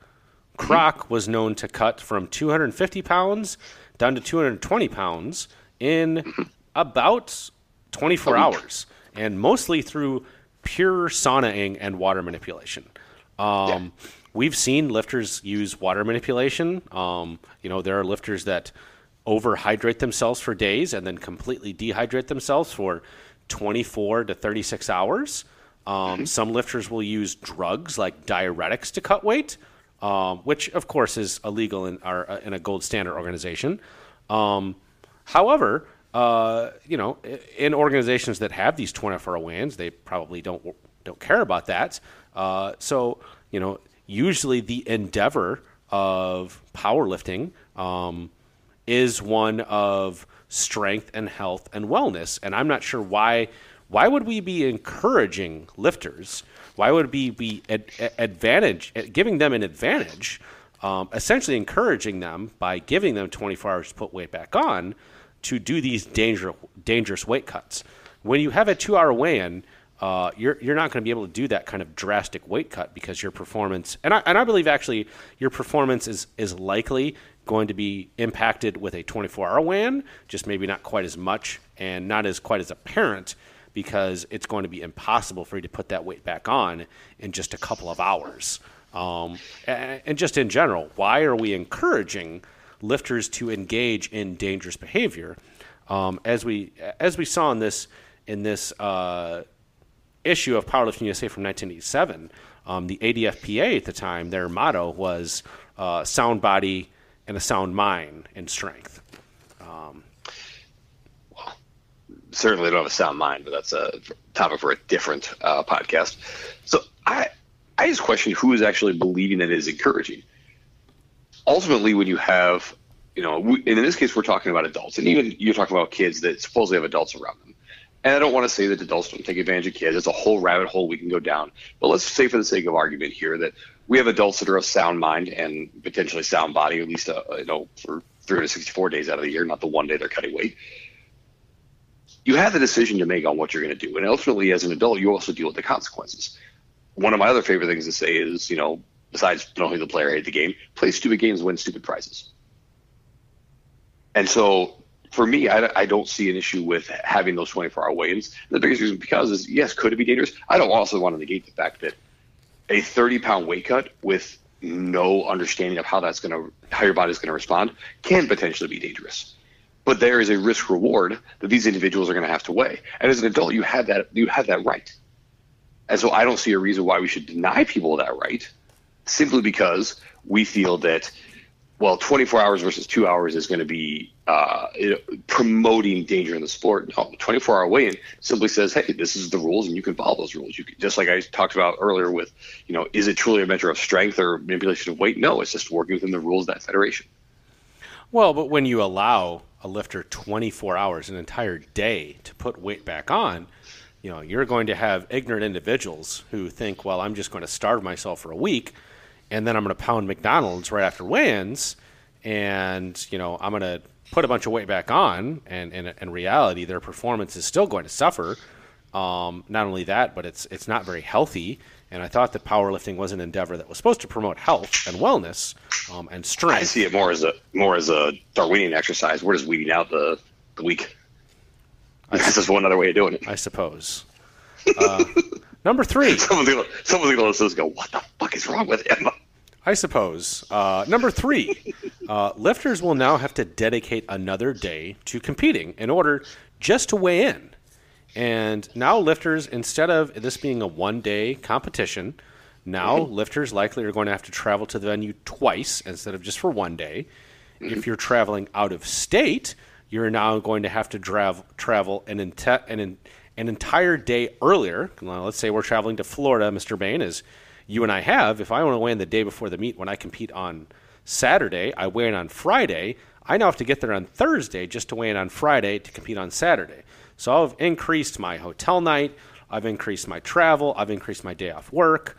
mm-hmm. was known to cut from 250 pounds down to 220 pounds in about 24 hours, and mostly through pure saunaing and water manipulation. Um, yeah. We've seen lifters use water manipulation. Um, you know, there are lifters that overhydrate themselves for days and then completely dehydrate themselves for 24 to 36 hours. Um, mm-hmm. Some lifters will use drugs like diuretics to cut weight, um, which of course is illegal in our in a gold standard organization. Um, however, uh, you know, in organizations that have these 24-hour weigh-ins, they probably don't don't care about that. Uh, so, you know, usually the endeavor of powerlifting um, is one of strength and health and wellness. And I'm not sure why. Why would we be encouraging lifters? Why would we be ad- advantage giving them an advantage? Um, essentially encouraging them by giving them 24 hours to put weight back on to do these dangerous dangerous weight cuts. When you have a two hour weigh in, uh, you're you're not going to be able to do that kind of drastic weight cut because your performance and I, and I believe actually your performance is is likely going to be impacted with a 24 hour weigh-in, just maybe not quite as much and not as quite as apparent because it's going to be impossible for you to put that weight back on in just a couple of hours. Um, and, and just in general, why are we encouraging lifters to engage in dangerous behavior? Um, as we as we saw in this in this uh, issue of Powerlifting USA from 1987, um, the ADFPA at the time, their motto was uh, "sound body and a sound mind and strength." Um, certainly don't have a sound mind, but that's a topic for a different uh, podcast. So I I just question who is actually believing that it is encouraging. Ultimately, when you have you know, and in this case, we're talking about adults, and even you're talking about kids that supposedly have adults around them. And I don't want to say that adults don't take advantage of kids. It's a whole rabbit hole we can go down. But let's say, for the sake of argument here, that we have adults that are of sound mind and potentially sound body, at least, uh, you know, for 364 days out of the year, not the one day they're cutting weight. You have the decision to make on what you're going to do. And ultimately, as an adult, you also deal with the consequences. One of my other favorite things to say is, you know, besides don't the player, hate the game, play stupid games, win stupid prizes. And so for me, I, I, don't see an issue with having those 24 hour weigh-ins. The biggest reason because is yes, could it be dangerous? I don't also want to negate the fact that a 30 pound weight cut with no understanding of how that's going to how your body's going to respond can potentially be dangerous. But there is a risk reward that these individuals are going to have to weigh. And as an adult, you have that you have that right. And so I don't see a reason why we should deny people that right simply because we feel that well, 24 hours versus two hours is going to be uh, promoting danger in the sport. No, 24 hour weigh-in simply says, hey, this is the rules, and you can follow those rules. You can, just like I talked about earlier with, you know, is it truly a measure of strength or manipulation of weight? No, it's just working within the rules of that federation. Well, but when you allow a lifter 24 hours, an entire day, to put weight back on, you know, you're going to have ignorant individuals who think, well, I'm just going to starve myself for a week – and then I'm going to pound McDonald's right after weigh-ins, and you know I'm going to put a bunch of weight back on, and in reality, their performance is still going to suffer. Um, not only that, but it's it's not very healthy. And I thought that powerlifting was an endeavor that was supposed to promote health and wellness um, and strength. I see it more as a more as a Darwinian exercise. We're just weeding out the the weak. This is one other way of doing it. I suppose. Uh, Number three. Someone's gonna, someone's gonna listen to this go, what the fuck is wrong with him? I suppose. Uh, number three, uh, lifters will now have to dedicate another day to competing in order just to weigh in. And now lifters, instead of this being a one-day competition, now mm-hmm. lifters likely are going to have to travel to the venue twice instead of just for one day. Mm-hmm. If you're traveling out of state, you're now going to have to travel travel an, inte- an, an entire day earlier. let's say we're traveling to Florida, Mr. Bain, as you and I have. If I want to weigh in the day before the meet when I compete on Saturday, I weigh in on Friday. I now have to get there on Thursday just to weigh in on Friday to compete on Saturday. So I've increased my hotel night, I've increased my travel, I've increased my day off work.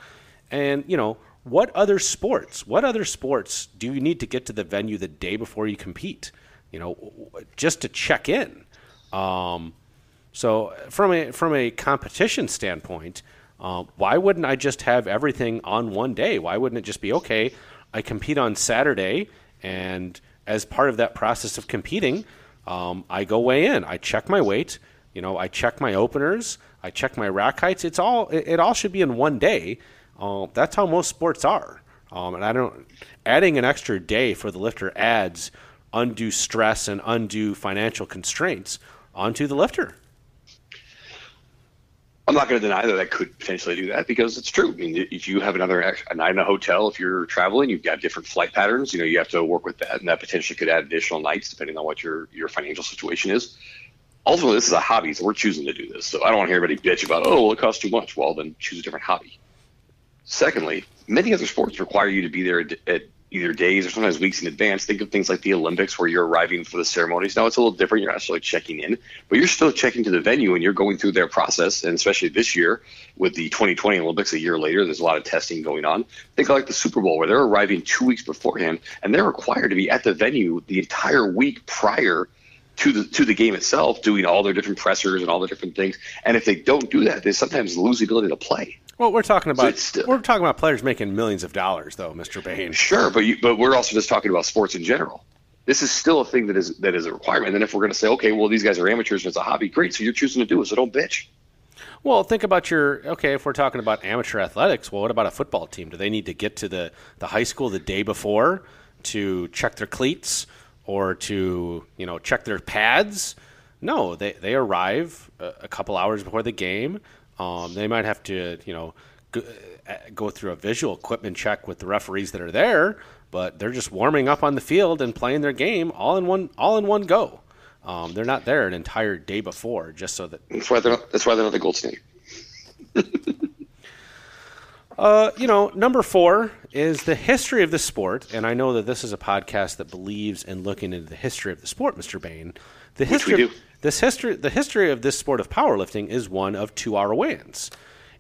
And, you know, what other sports, what other sports do you need to get to the venue the day before you compete? you know, just to check in. Um, so from a from a competition standpoint, uh, why wouldn't I just have everything on one day? Why wouldn't it just be okay? I compete on Saturday, and as part of that process of competing, um, I go weigh in. I check my weight. You know, I check my openers. I check my rack heights. It's all it, it all should be in one day. Uh, that's how most sports are. Um, and I don't adding an extra day for the lifter adds undue stress and undue financial constraints onto the lifter. I'm not going to deny that I could potentially do that because it's true. I mean, if you have another a night in a hotel, if you're traveling, you've got different flight patterns. You know, you have to work with that, and that potentially could add additional nights depending on what your your financial situation is. Ultimately, this is a hobby, so we're choosing to do this. So I don't want to hear anybody bitch about, oh, well, it costs too much. Well, then choose a different hobby. Secondly, many other sports require you to be there at, either days or sometimes weeks in advance. Think of things like the Olympics where you're arriving for the ceremonies. Now it's a little different. You're not necessarily checking in, but you're still checking to the venue and you're going through their process. And especially this year with the 2020 Olympics a year later, there's a lot of testing going on. Think like the Super Bowl where they're arriving two weeks beforehand and they're required to be at the venue the entire week prior to the to the game itself, doing all their different pressers and all the different things. And if they don't do that, they sometimes lose the ability to play. Well, we're talking about so we're talking about players making millions of dollars, though, Mr. Bain. Sure, but you, but we're also just talking about sports in general. This is still a thing that is that is a requirement. And then if we're going to say, okay, well, these guys are amateurs and it's a hobby, great. So you're choosing to do it, so don't bitch. Well, think about your okay. If we're talking about amateur athletics, well, what about a football team? Do they need to get to the the high school the day before to check their cleats or to you know check their pads? No, they they arrive a, couple hours before the game um, they might have to, you know, go, uh, go through a visual equipment check with the referees that are there, but they're just warming up on the field and playing their game all in one all in one go. Um, they're not there an entire day before just so that. That's why they're not, that's why they're not the gold standard. uh, you know, number four is the history of the sport, and I know that this is a podcast that believes in looking into the history of the sport, Mr. Bain. The history. Of, this history, the history of this sport of powerlifting is one of two-hour weigh-ins,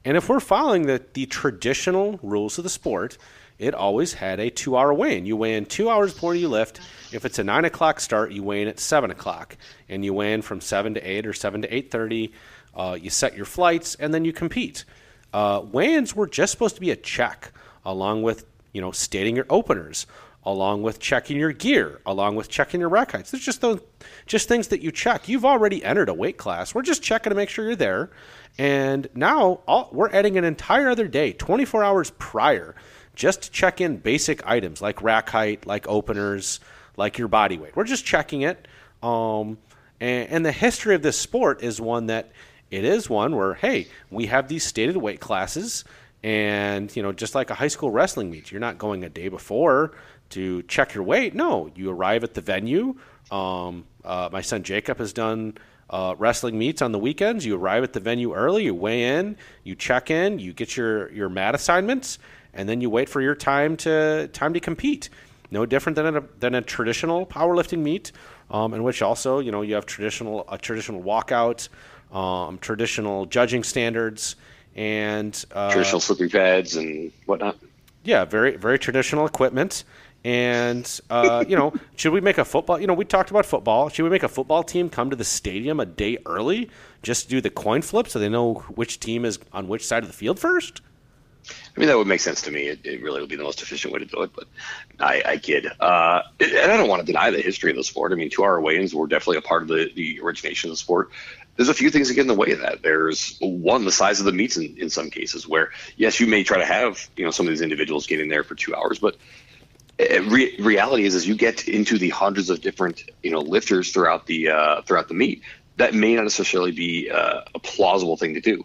and if we're following the, the traditional rules of the sport, it always had a two-hour weigh-in. You weigh in two hours before you lift. If it's a nine o'clock start, you weigh in at seven o'clock, and you weigh in from seven to eight or seven to eight thirty. Uh, you set your flights, and then you compete. Uh, weigh-ins were just supposed to be a check, along with you know stating your openers, along with checking your gear, along with checking your rack heights. There's just those, just things that you check. You've already entered a weight class. We're just checking to make sure you're there. And now all, we're adding an entire other day, 24 hours prior, just to check in basic items like rack height, like openers, like your body weight. We're just checking it. Um, and, and the history of this sport is one that it is one where, hey, we have these stated weight classes and you know just like a high school wrestling meet you're not going a day before to check your weight. No, you arrive at the venue. Um, uh, my son Jacob has done uh, wrestling meets on the weekends. You arrive at the venue early, you weigh in, you check in, you get your, your mat assignments, and then you wait for your time to time to compete. No different than a, than a traditional powerlifting meet, um, in which also you know you have traditional a traditional walkout, um, traditional judging standards, and uh, traditional slipping pads and whatnot. Yeah, very very traditional equipment. And uh, you know, should we make a football? You know, we talked about football. Should we make a football team come to the stadium a day early just to do the coin flip so they know which team is on which side of the field first? I mean, that would make sense to me. It, it really would be the most efficient way to do it. But I, I kid, uh, and I don't want to deny the history of the sport. I mean, two-hour weigh-ins were definitely a part of the, the origination of the sport. There's a few things that get in the way of that. There's one, the size of the meets in, in some cases, where yes, you may try to have you know some of these individuals get in there for two hours, but uh, re- reality is, as you get into the hundreds of different you know lifters throughout the uh, throughout the meet, that may not necessarily be uh, a plausible thing to do.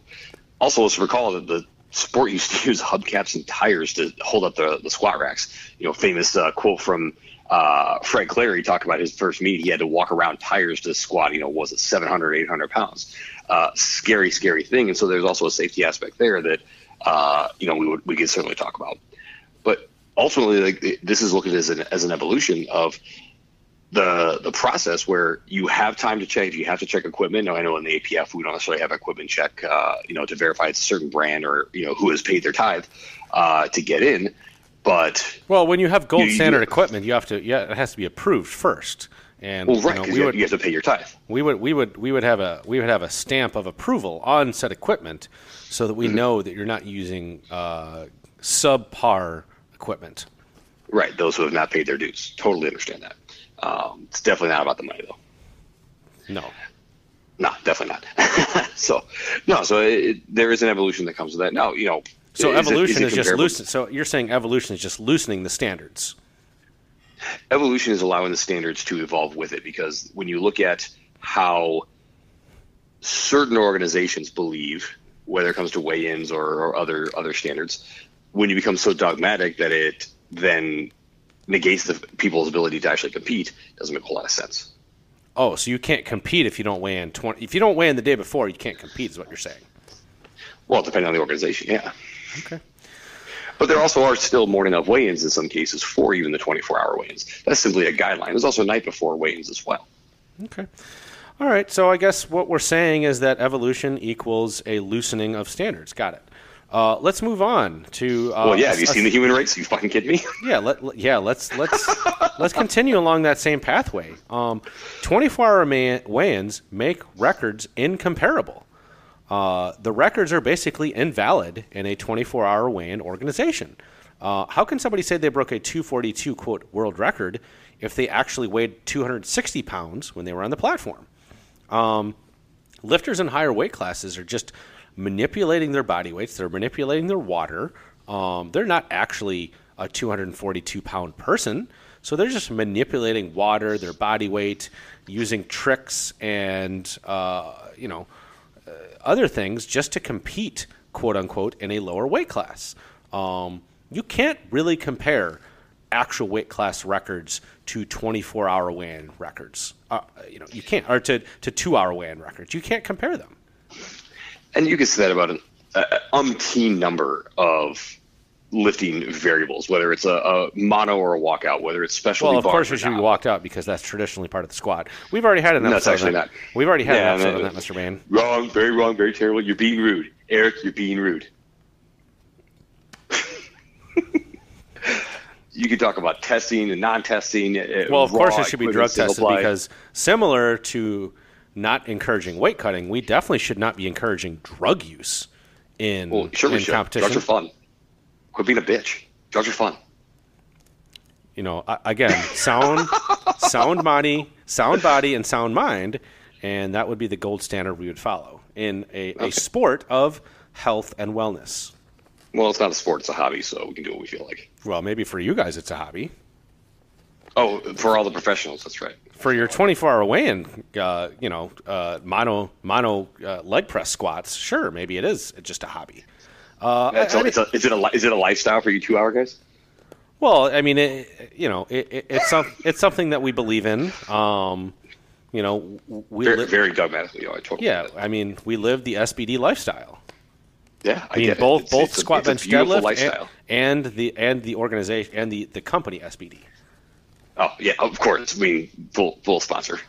Also, let's recall that the sport used to use hubcaps and tires to hold up the, the squat racks. You know, famous uh, quote from uh, Fred Clary talked about his first meet. He had to walk around tires to squat. You know, was it 700, 800 pounds? Uh, scary, scary thing. And so there's also a safety aspect there that you know we would we could certainly talk about. But ultimately, like this is looked at as an as an evolution of the the process where you have time to check. You have to check equipment. Now I know in the APF we don't necessarily have equipment check, uh, you know, to verify it's a certain brand or you know who has paid their tithe uh, to get in. But well, when you have gold you, standard you, equipment, you have to yeah, it has to be approved first. And Well, right, you know, we you, would you have to pay your tithe. we would we would we would have a we would have a stamp of approval on said equipment, so that we Mm-hmm. know that you're not using uh, subpar equipment. Right, those who have not paid their dues. Totally understand that. Um, it's definitely not about the money, though. No. No, definitely not. so, no, so it, there is an evolution that comes with that. No, you know. So is evolution it is, just comparable? loosen. So you're saying evolution is just loosening the standards. evolution is allowing the standards to evolve with it because when you look at how certain organizations believe, whether it comes to weigh-ins or, or other other standards, when you become so dogmatic that it then negates the people's ability to actually compete, it doesn't make a whole lot of sense. Oh, so you can't compete if you don't weigh in twenty. If you don't weigh in the day before, you can't compete. Is what you're saying? Well, depending on the organization, yeah. Okay. But there also are still morning of weigh-ins in some cases for even the 24-hour weigh-ins. That's simply a guideline. There's also night before weigh-ins as well. Okay. All right. So I guess what we're saying is that evolution equals a loosening of standards. Got it. Uh, let's move on to. Uh, well, yeah. Have you seen the human race? You fucking kidding me? Yeah, let, yeah. Let's let's let's continue along that same pathway. Um, 24-hour man, weigh-ins make records incomparable. Uh, the records are basically invalid in a 24-hour weigh-in organization. Uh, how can somebody say they broke a 242 quote world record if they actually weighed 260 pounds when they were on the platform? lifters in higher weight classes are just manipulating their body weights. They're manipulating their water. Um, they're not actually a 242 pound person. So they're just manipulating water, their body weight, using tricks and, uh, you know, other things just to compete, quote unquote, in a lower weight class. Um, you can't really compare actual weight class records to 24 hour weigh-in records. Uh, you know, you can't, or to, to two hour weigh-in records. You can't compare them. And you can say that about an uh, umpteen number of lifting variables, whether it's a, a mono or a walkout, whether it's special. Well, of course, or should be walked out because that's traditionally part of the squat. We've already had an episode. actually that. not. We've already had Yeah, an episode no, on that, Mr. Bain. Wrong, very wrong, very terrible. You're being rude. Eric, you're being rude. you could talk about testing and non-testing. uh, Well, of course, it should be drug tested because similar to not encouraging weight cutting, we definitely should not be encouraging drug use in, well, sure we in competition. Drugs are fun. Quit being a bitch. Drugs are fun. you know, again, sound, sound body, sound body, and sound mind, and that would be the gold standard we would follow in a, a sport of health and wellness. Well, it's not a sport; it's a hobby, so we can do what we feel like. Well, maybe for you guys it's a hobby. Oh, for all the professionals, that's right. For your 24-hour weigh-in, uh, you know, uh, mono mono uh, leg press squats, sure, maybe it is just a hobby. Uh, It's I- a, I it's a, is it a is it a lifestyle for you two-hour guys? Well, I mean, it, you know, it, it, it's some, it's something that we believe in. Um, you know, we Very, li- very dogmatically. I totally yeah. I mean, we live the SBD lifestyle. yeah. I, I mean, both It's- both it's squat a bench deadlift lifestyle. and, and the and the organization and the, the company SBD. Oh yeah, of course. I mean, full full sponsor.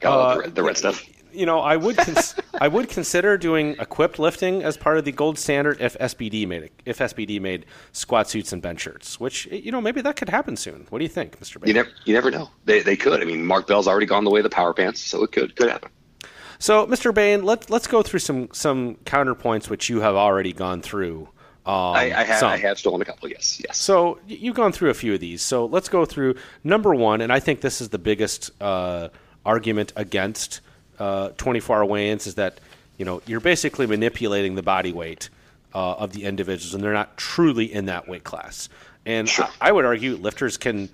Got all the, red, the red stuff. You know, I would cons- I would consider doing equipped lifting as part of the gold standard if SBD made it, if SBD made squat suits and bench shirts, which you know maybe that could happen soon. What do you think, Mr. Baker? You never you never know. They they could. I mean, Mark Bell's already gone the way of the power pants, so it could could happen. So, Mr. Bain, let, let's go through some, some counterpoints which you have already gone through. Um, I, I have. I have stolen a couple. Yes, yes. So, you've gone through a few of these. So, let's go through number one, and I think this is the biggest uh, argument against uh, 24 hour weigh ins is that you know you're basically manipulating the body weight uh, of the individuals, and they're not truly in that weight class. And Sure. I, I would argue lifters can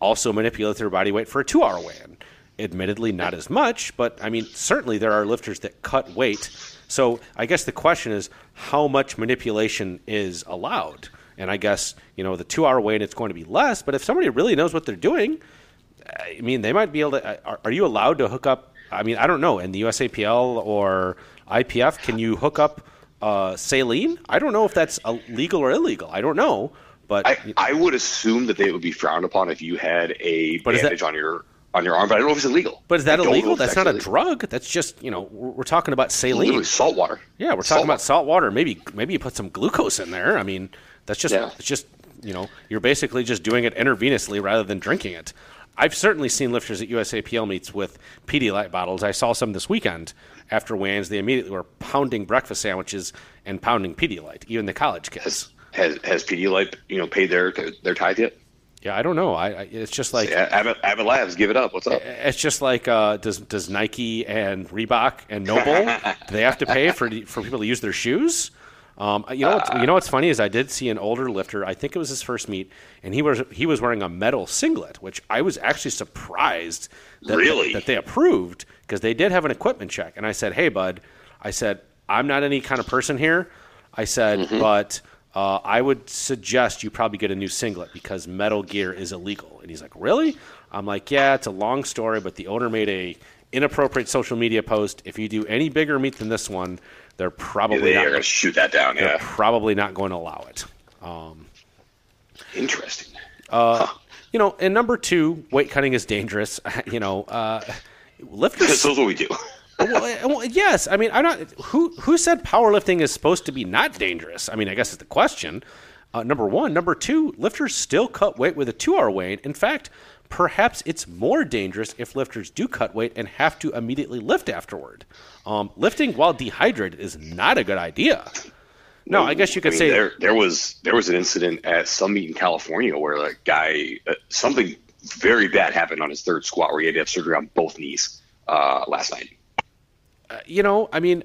also manipulate their body weight for a two hour weigh in. Admittedly, not as much, but I mean, certainly there are lifters that cut weight. So I guess the question is how much manipulation is allowed? And I guess, you know, the two hour weigh in, it's going to be less, but if somebody really knows what they're doing, I mean, they might be able to. Are, are you allowed to hook up? I mean, I don't know. In the USAPL or IPF, can you hook up uh, saline? I don't know if that's legal or illegal. I don't know. But I, I would assume that they would be frowned upon if you had a But is that- bandage on your on your arm, but I don't know if it's illegal. But is that illegal? That's not a drug. That's just you know we're, we're talking about saline. Literally salt water. Yeah, we're Salt talking about water. salt water. Maybe maybe you put some glucose in there. I mean, that's just Yeah. it's just you know you're basically just doing it intravenously rather than drinking it. I've certainly seen lifters at USAPL meets with Pedialyte bottles. I saw some this weekend after weigh-ins. They immediately were pounding breakfast sandwiches and pounding Pedialyte, even the college kids. Has has Pedialyte you know paid their their tithe yet? Yeah, I don't know. I, I it's just like yeah, Abbott, Abbott Labs, give it up. What's up? It's just like uh, does does Nike and Reebok and NoBull do they have to pay for for people to use their shoes? Um, you know, what's, you know what's funny is I did see an older lifter. I think it was his first meet, and he was he was wearing a metal singlet, which I was actually surprised that, really? that, that they approved because they did have an equipment check. And I said, "Hey, bud," I said, "I'm not any kind of person here." I said, mm-hmm. "But." Uh, I would suggest you probably get a new singlet because metal gear is illegal. And he's like, really? I'm like, yeah, it's a long story, but the owner made a inappropriate social media post. If you do any bigger meet than this one, they're probably yeah, they are going to shoot that down. They're yeah, probably not going to allow it. Um, Interesting. Uh, huh. You know, and number two, weight cutting is dangerous. you know, uh, lifters. That's what we do. well, well, yes, I mean, I'm not. Who who said powerlifting is supposed to be not dangerous? I mean, I guess it's the question. Uh, number one, number two, lifters still cut weight with a two-hour weigh-in. In fact, perhaps it's more dangerous if lifters do cut weight and have to immediately lift afterward. Um, lifting while dehydrated is not a good idea. No, I guess you could I mean, say there there was there was an incident at some meet in California where a guy uh, something very bad happened on his third squat where he had to have surgery on both knees uh, last night. Uh, you know, I mean,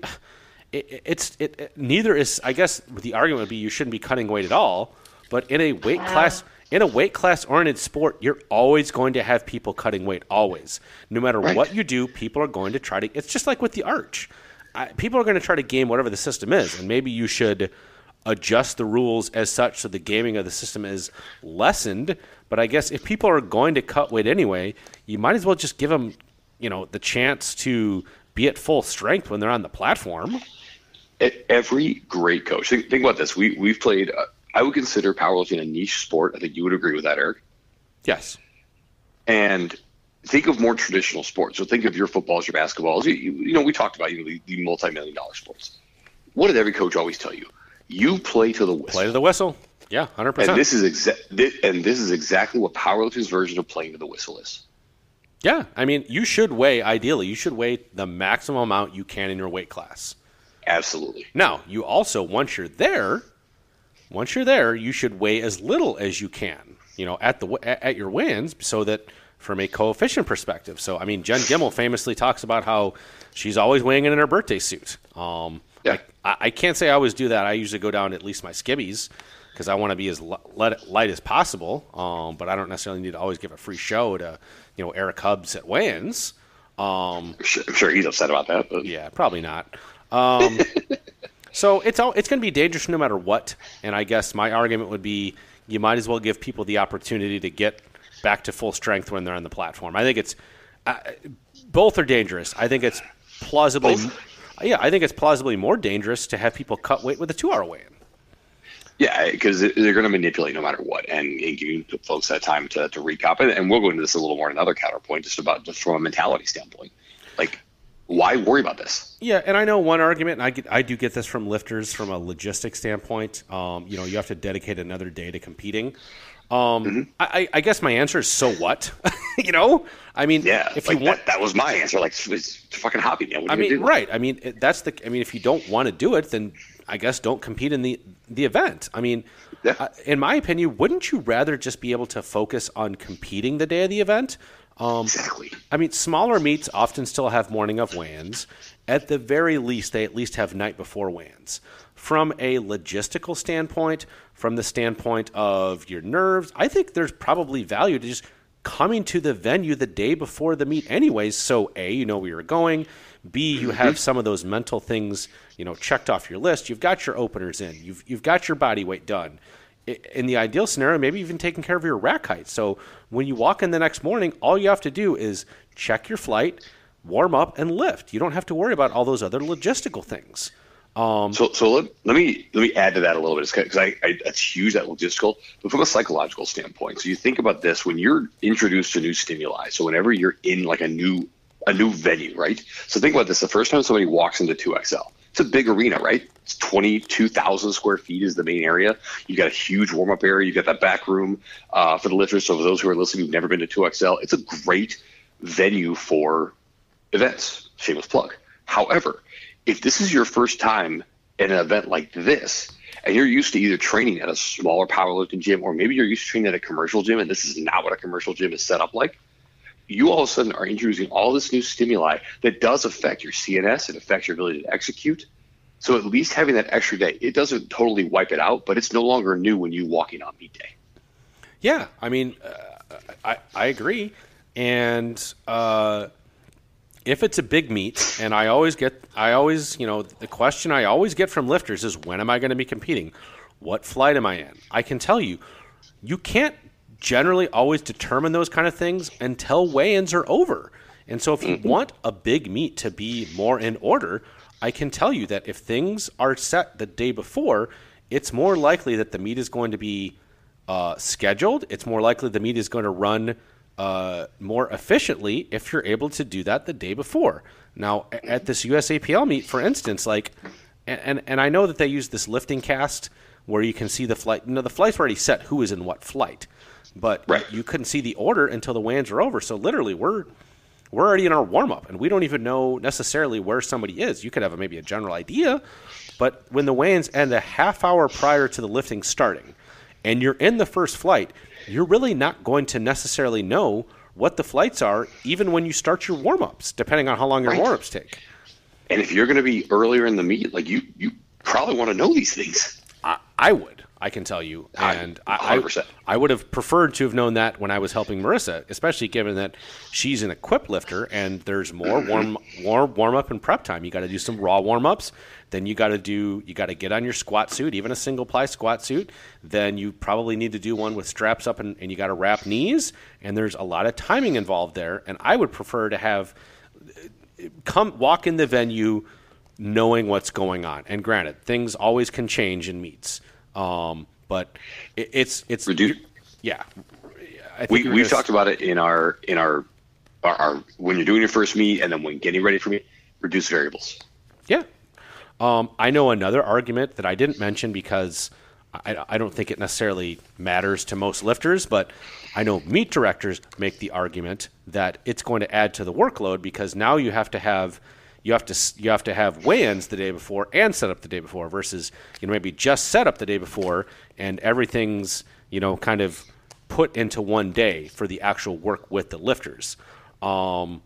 it, it's it, it, neither is. I guess the argument would be you shouldn't be cutting weight at all. But in a weight class in a weight class oriented sport, you're always going to have people cutting weight. Always, no matter right. what you do, people are going to try to. It's just like with the arch. I, people are going to try to game whatever the system is, and maybe you should adjust the rules as such so the gaming of the system is lessened. But I guess if people are going to cut weight anyway, you might as well just give them, you know, the chance to be at full strength when they're on the platform. Every great coach. Think, think about this. We we've played. Uh, I would consider powerlifting a niche sport. I think you would agree with that, Eric. Yes. And think of more traditional sports. So think of your footballs, your basketballs. You, you know, we talked about you know, the, the multi-million dollar sports. What did every coach always tell you? You play to the whistle. Play to the whistle. Yeah, hundred percent. And this is exa- and this is exactly what powerlifting's version of playing to the whistle is. Yeah, I mean, you should weigh ideally. You should weigh the maximum amount you can in your weight class. Absolutely. Now, you also once you're there, once you're there, you should weigh as little as you can. You know, at the at your wins, so that from a coefficient perspective. So, I mean, Jen Gimmel famously talks about how she's always weighing in in her birthday suit. Um, yeah. I, I, can't say I always do that. I usually go down at least my skibbies because I want to be as light, light as possible. Um, but I don't necessarily need to always give a free show to, you know, Eric Hubbs at weigh-ins. Um, I'm sure he's upset about that. But. Yeah, probably not. Um, so it's all it's going to be dangerous no matter what. And I guess my argument would be you might as well give people the opportunity to get back to full strength when they're on the platform. I think it's uh, both are dangerous. I think it's plausibly, both? yeah, I think it's plausibly more dangerous to have people cut weight with a two-hour weigh-in. Yeah, because they're going to manipulate no matter what, and, and giving folks that time to, to recap. And, and we'll go into this a little more in another counterpoint, just about just from a mentality standpoint. Like, why worry about this? Yeah, and I know one argument, and I get, I do get this from lifters from a logistic standpoint. Um, you know, you have to dedicate another day to competing. Um, mm-hmm. I, I, guess my answer is so what? you know, I mean, yeah, if like you want, that, that, was my answer. Like, it's fucking hobby. Man. I mean, right? I mean, that's the. I mean, if you don't want to do it, then I guess don't compete in the the event. I mean, yeah. uh, in my opinion, wouldn't you rather just be able to focus on competing the day of the event? Um, exactly. I mean, smaller meets often still have morning of weigh-ins. At the very least, they at least have night before weigh-ins. From a logistical standpoint, from the standpoint of your nerves, I think there's probably value to just coming to the venue the day before the meet anyways so a you know where you're going b you have mm-hmm. some of those mental things you know checked off your list you've got your openers in you've, you've got your body weight done in the ideal scenario maybe even taking care of your rack height so when you walk in the next morning all you have to do is check your flight warm up and lift you don't have to worry about all those other logistical things um, so, so let, let me let me add to that a little bit because I, I that's huge that logistical, but from a psychological standpoint. So you think about this when you're introduced to new stimuli. So whenever you're in like a new a new venue, right? So think about this: the first time somebody walks into 2XL, it's a big arena, right? It's 22,000 square feet is the main area. You've got a huge warm up area. You've got that back room uh, for the lifters. So for those who are listening who've never been to 2XL, it's a great venue for events. Shameless plug. However, if this is your first time at an event like this, and you're used to either training at a smaller powerlifting gym or maybe you're used to training at a commercial gym and this is not what a commercial gym is set up like, you all of a sudden are introducing all this new stimuli that does affect your CNS, it affects your ability to execute. So at least having that extra day, it doesn't totally wipe it out, but it's no longer new when you walking on meet day. Yeah, I mean, uh, I I agree, and uh, if it's a big meet, and I always get, I always, you know, the question I always get from lifters is, when am I going to be competing? What flight am I in? I can tell you, you can't generally always determine those kind of things until weigh-ins are over. And so, if you mm-hmm. want a big meet to be more in order, I can tell you that if things are set the day before, it's more likely that the meet is going to be uh, scheduled. It's more likely the meet is going to run uh, more efficiently if you're able to do that the day before. Now, at this USAPL meet, for instance, like, and and I know that they use this LiftingCast where you can see the flight. You know, the flight's already set who is in what flight, but right. you couldn't see the order until the weigh-ins are over. So literally, we're we're already in our warm up, and we don't even know necessarily where somebody is. You could have a, maybe a general idea, but when the weigh-ins end a half hour prior to the lifting starting, and you're in the first flight, you're really not going to necessarily know what the flights are, even when you start your warm ups, depending on how long your right. warm ups take. And if you're going to be earlier in the meet, like you, you probably want to know these things. I, I would. I can tell you, and I, I, I, would have preferred to have known that when I was helping Marissa, especially given that she's an equipped lifter and there's more warm, warm, warm up and prep time. You got to do some raw warm ups, then you got to do, you got to get on your squat suit, even a single ply squat suit. Then you probably need to do one with straps up and, and you got to wrap knees, and there's a lot of timing involved there. And I would prefer to have come walk in the venue knowing what's going on. And granted, things always can change in meets. Um, but it, it's it's reduce. Yeah, we we've talked about it in our in our, our, our when you're doing your first meet and then when getting ready for meet, reduce variables. Yeah, um, I know another argument that I didn't mention because I, I, don't think it necessarily matters to most lifters, but I know meet directors make the argument that it's going to add to the workload because now you have to have you have to you have to have weigh-ins the day before and set up the day before versus you know maybe just set up the day before and everything's you know kind of put into one day for the actual work with the lifters. Um,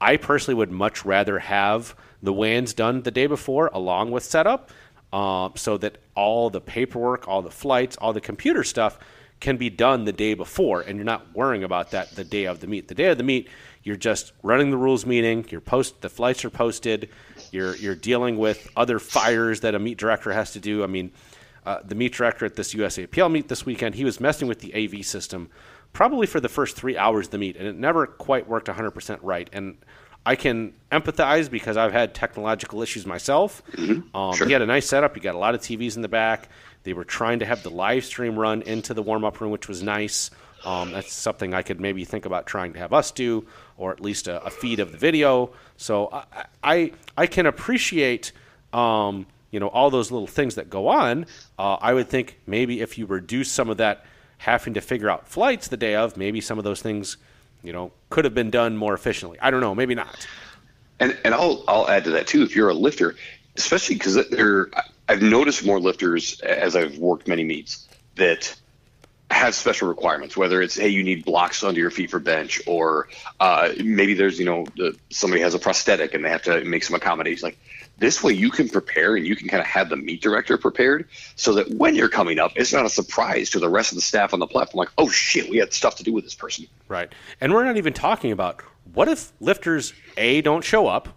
I personally would much rather have the weigh-ins done the day before along with setup, uh, so that all the paperwork, all the flights, all the computer stuff can be done the day before, and you're not worrying about that the day of the meet. The day of the meet, you're just running the rules meeting. You're post the flights are posted. You're you're dealing with other fires that a meet director has to do. I mean, uh, the meet director at this USAPL meet this weekend, he was messing with the AV system probably for the first three hours of the meet, and it never quite worked 100% right. And I can empathize because I've had technological issues myself. Mm-hmm. Um, sure. You had a nice setup. He got a lot of TVs in the back. They were trying to have the live stream run into the warm up room, which was nice. Um, that's something I could maybe think about trying to have us do, or at least a, a feed of the video. So I I, I can appreciate um, you know all those little things that go on. Uh, I would think maybe if you reduce some of that having to figure out flights the day of, maybe some of those things you know, could have been done more efficiently. I don't know, maybe not. And and I'll I'll add to that too. If you're a lifter, especially because I've noticed more lifters as I've worked many meets that have special requirements. Whether it's hey, you need blocks under your feet for bench, or uh, maybe there's you know the, somebody has a prosthetic and they have to make some accommodations. Like this way, you can prepare and you can kind of have the meet director prepared so that when you're coming up, it's not a surprise to the rest of the staff on the platform. Like, oh shit, we had stuff to do with this person. Right, and we're not even talking about what if lifters a don't show up,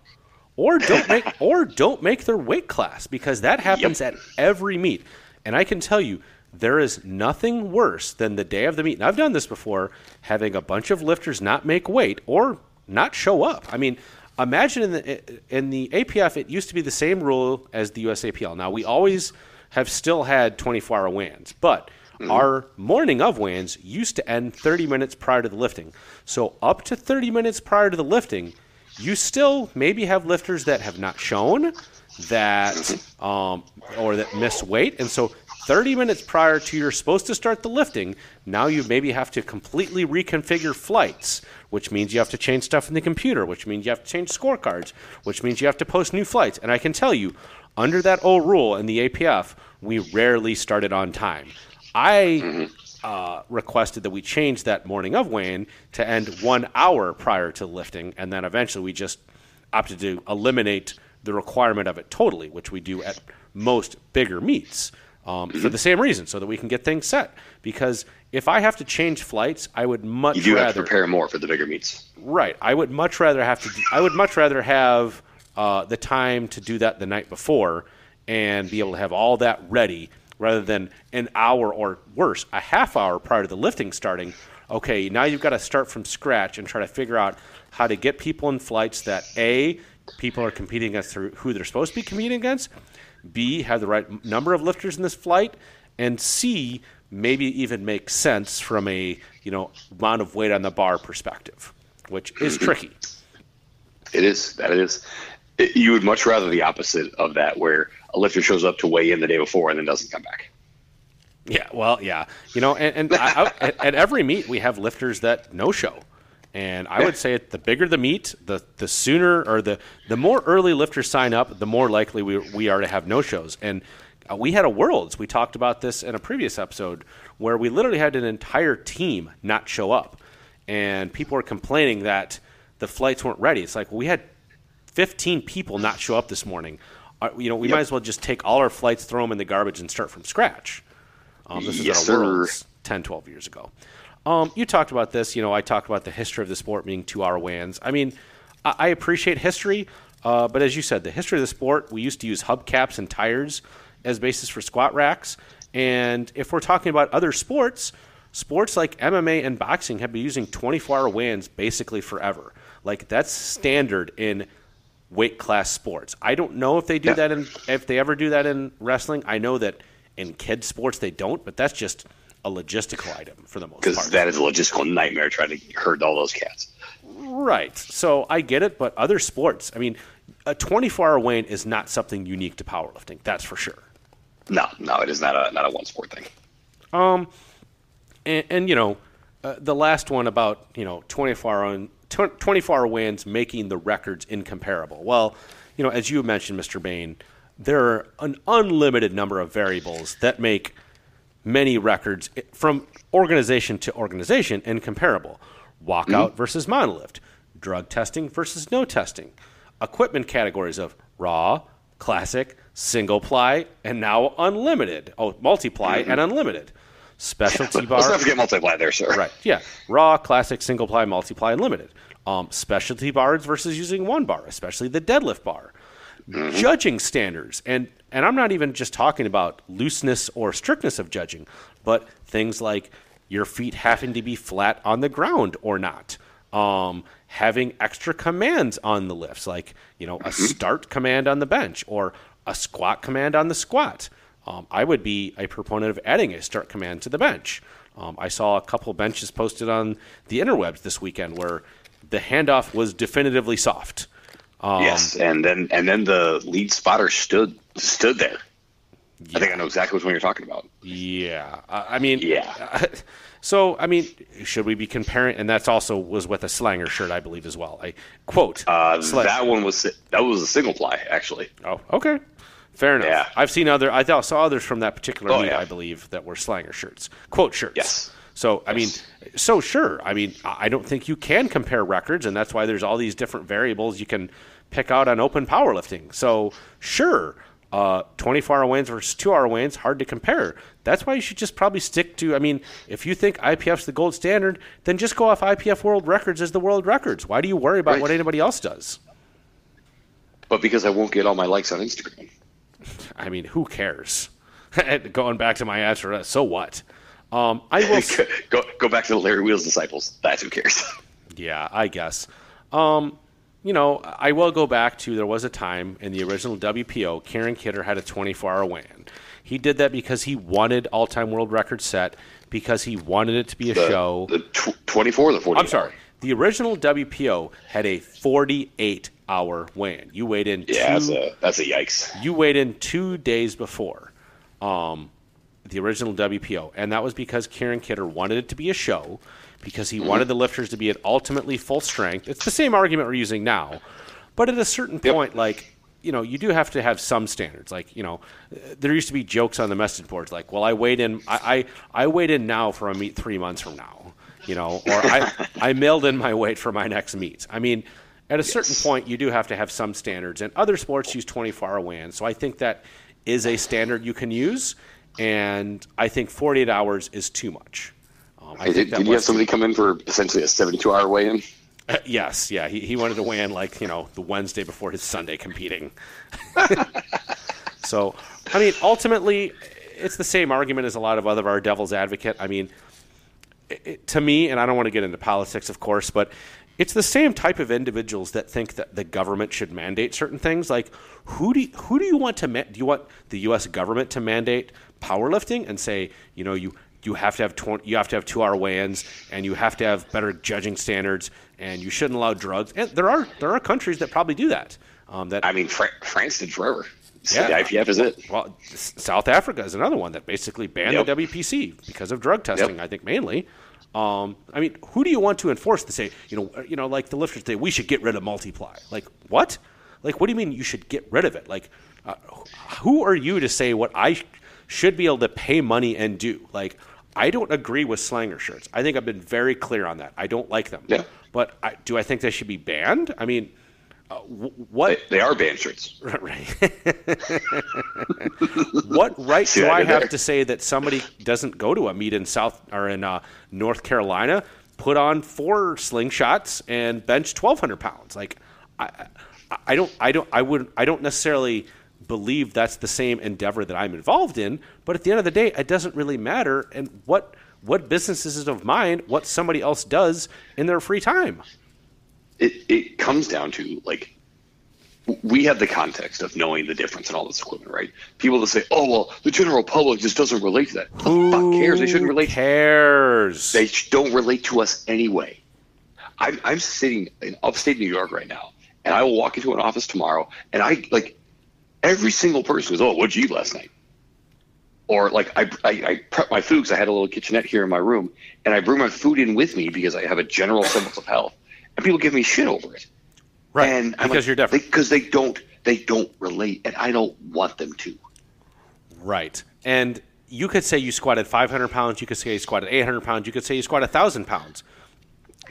or don't make or don't make their weight class because that happens yep. at every meet. And I can tell you, there is nothing worse than the day of the meet. And I've done this before, having a bunch of lifters not make weight or not show up. I mean, imagine in the in the APF, it used to be the same rule as the USAPL. Now we always have still had 24-hour weigh-ins, but mm-hmm. our morning of weigh-ins used to end 30 minutes prior to the lifting. So up to 30 minutes prior to the lifting, you still maybe have lifters that have not shown. that um, or that miss weight, and so 30 minutes prior to you're supposed to start the lifting, now you maybe have to completely reconfigure flights, which means you have to change stuff in the computer, which means you have to change scorecards, which means you have to post new flights. And I can tell you, under that old rule in the APF, we rarely started on time. I uh, requested that we change that morning of weigh-in to end one hour prior to lifting, and then eventually we just opted to eliminate the requirement of it totally, which we do at most bigger meets um, for the same reason, so that we can get things set. Because if I have to change flights, I would much You do rather have to prepare more for the bigger meets. Right. I would much rather have to. I would much rather have uh, the time to do that the night before and be able to have all that ready rather than an hour or worse, a half hour prior to the lifting starting. Okay, now you've got to start from scratch and try to figure out how to get people in flights that a people are competing against who they're supposed to be competing against, b have the right number of lifters in this flight, and c maybe even make sense from a you know amount of weight on the bar perspective which is tricky. It is. That it is. It, you would much rather the opposite of that, where a lifter shows up to weigh in the day before and then doesn't come back. Yeah, well, yeah, you know, and, and I, I, at, at every meet we have lifters that no show, and I would say the bigger the meet, the the sooner or the the more early lifters sign up, the more likely we we are to have no shows. And uh, we had a worlds. We talked about this in a previous episode where we literally had an entire team not show up, and people were complaining that the flights weren't ready. It's like we had 15 people not show up this morning. Uh, you know, we Yep. might as well just take all our flights, throw them in the garbage, and start from scratch. Um, this Yes, is our worlds 10, 12 years ago. Um, you talked about this. You know, I talked about the history of the sport being two-hour weigh-ins. I mean, I, I appreciate history, uh, but as you said, the history of the sport, we used to use hubcaps and tires as basis for squat racks. And if we're talking about other sports, sports like MMA and boxing have been using 24-hour weigh-ins basically forever. Like that's standard in weight class sports. I don't know if they do Yeah. that in if they ever do that in wrestling. I know that in kid sports they don't, but that's just a logistical item for the most part. Because that is a logistical nightmare trying to herd all those cats. right. So I get it, but other sports, I mean, a 24-hour weigh-in is not something unique to powerlifting. That's for sure. No, no, it is not a not a one sport thing. And, and you know, uh, the last one about you know 24 hour 24 hour wins making the records incomparable. Well, you know, as you mentioned, Mr. Bain, there are an unlimited number of variables that make many records from organization to organization and comparable. Walkout versus monolift, drug testing versus no testing, equipment categories of raw, classic, single ply, and now unlimited. Oh, multiply and unlimited. Specialty bar. Let's not forget multiply there, sir. Right. Yeah. Raw, classic, single ply, multiply, and limited. Um, specialty bars versus using one bar, especially the deadlift bar. Judging standards, and and I'm not even just talking about looseness or strictness of judging, but things like your feet having to be flat on the ground or not. Um, having extra commands on the lifts, like you know a start command on the bench or a squat command on the squat. Um, I would be a proponent of adding a start command to the bench. Um, I saw a couple benches posted on the interwebs this weekend where the handoff was definitively soft. Um, yes, and then and then the lead spotter stood stood there. I think I know exactly which one you're talking about. Yeah, I I mean, Yeah. So, I mean, should we be comparing? And that's also was with a Slanger shirt, I believe, as well. I quote. Uh, Sla- that one was that was a single ply actually. Oh, okay. Fair enough. Yeah. I've seen other. I saw others from that particular Oh, meet, yeah. I believe, that were Slanger shirts, quote shirts. Yes. So I Yes. mean, so sure. I mean, I don't think you can compare records, and that's why there's all these different variables you can pick out on OpenPowerlifting. So sure, uh, 24 hour wins versus two hour wins, hard to compare. That's why you should just probably stick to. I mean, if you think IPF's the gold standard, then just go off IPF world records as the world records. Why do you worry about Right. what anybody else does? But because I won't get all my likes on Instagram. I mean, who cares? Going back to my answer, so what? Um, I will. go go back to the Larry Wheels disciples. That's who cares. yeah, I guess. Um, you know, I will go back to there was a time in the original WPO, Karen Kidder had a 24 hour win. He did that because he wanted all time world record set, because he wanted it to be a The, show. the tw- 24 or the 40. I'm sorry. The original WPO had a 48 hour weigh-in. You weighed in. Yeah, two, that's a that's a yikes. You weighed in two days before um, the original WPO, and that was because Kieran Kidder wanted it to be a show, because he wanted the lifters to be at ultimately full strength. It's the same argument we're using now, but at a certain Yep. point, like you know, you do have to have some standards. Like you know, there used to be jokes on the message boards, like, "Well, I weighed in, I I, I weighed in now for a meet three months from now," you know, or I I mailed in my weight for my next meet. I mean. At a certain point, you do have to have some standards, and other sports use 24 hour weigh-in. So I think that is a standard you can use, and I think 48 hours is too much. Um, I Hey, did, did you have somebody come in for essentially a 72 hour weigh in? yes, yeah, he, he wanted to weigh in like you know the Wednesday before his Sunday competing. so, I mean, ultimately, it's the same argument as a lot of other our devil's advocate. I mean, it- to me, and I don't want to get into politics, of course, but it's the same type of individuals that think that the government should mandate certain things. Like, who do you, who do you want to ma- do you want the U.S. government to mandate powerlifting and say, you know, you you have to have 20, you have to have two hour weigh-ins and you have to have better judging standards and you shouldn't allow drugs. And there are there are countries that probably do that. Um, that I mean, Fra- France did forever. So Yeah. The IPF is it. well, South Africa is another one that basically banned Yep. the WPC because of drug testing. Yep. I think mainly. Um, I mean, who do you want to enforce to say, you know, you know, like the lifters say, we should get rid of multiply? Like what? Like what do you mean you should get rid of it? Like, uh, who are you to say what I should be able to pay money and do? Like, I don't agree with Slanger shirts. I think I've been very clear on that. I don't like them. Yeah. But I, do I think they should be banned? I mean, uh, what? They, they are banned shirts. Right. what right See do I I have there? to say that somebody doesn't go to a meet in South or in uh, North Carolina, put on four slingshots and bench twelve hundred pounds? Like, I, I- I don't, I don't, I wouldn't, I don't necessarily believe that's the same endeavor that I'm involved in. But at the end of the day, it doesn't really matter. And what what business is it of mine? What somebody else does in their free time? It, it comes down to like we have the context of knowing the difference in all this equipment, right? People that say, "Oh, well, the general public just doesn't relate to that." Who the fuck cares? They shouldn't relate. Cares. They don't relate to us anyway. I'm, I'm sitting in upstate New York right now, and I will walk into an office tomorrow, and I like every single person goes, "Oh, what'd you eat last night?" Or like I, I, I prep my food because I had a little kitchenette here in my room, and I bring my food in with me because I have a general semblance of health, and people give me shit over it. right. And I'm because like, you're different. Because they, don't, they don't relate, and I don't want them to. Right. And you could say you squatted 500 pounds. You could say you squatted 800 pounds. You could say you squatted 1,000 pounds.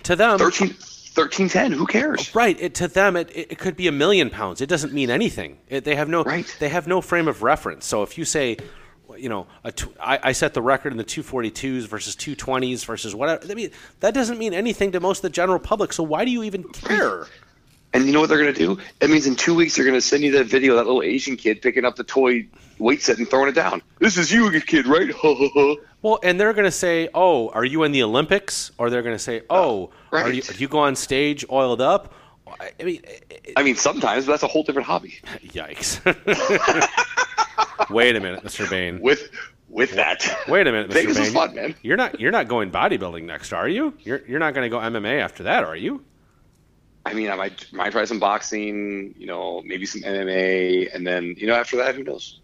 To them, 13, 13 10, Who cares? right? It, to them, it, it, could be a million pounds. It doesn't mean anything. It, they have no. Right. They have no frame of reference. So if you say, you know, a tw- I, I set the record in the 242s versus 220s versus whatever. I mean, that doesn't mean anything to most of the general public. So why do you even care? And you know what they're going to do? It means in two weeks they're going to send you that video of that little Asian kid picking up the toy weight set and throwing it down. This is you, kid, right? Well, and they're going to say, "Oh, are you in the Olympics?" Or they're going to say, "Oh, are right. you do you go on stage oiled up?" I mean, it- I mean, sometimes, but that's a whole different hobby. yikes! Wait a minute, Mr. Bain. With with that, Wait a minute, Mr. Vegas Bain. fun, man. You're not you're not going bodybuilding next, are you? You're you're not going to go MMA after that, are you? I mean, I might might try some boxing, you know, maybe some MMA, and then you know after that, who knows?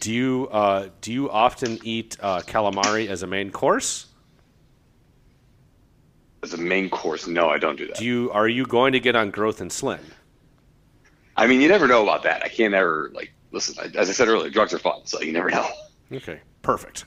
Do you uh, do you often eat uh, calamari as a main course? As a main course, no, I don't do that. Do you are you going to get on growth and slin? I mean, you never know about that. I can't ever like listen. I- As I said earlier, drugs are fun, so you never know. Okay, perfect.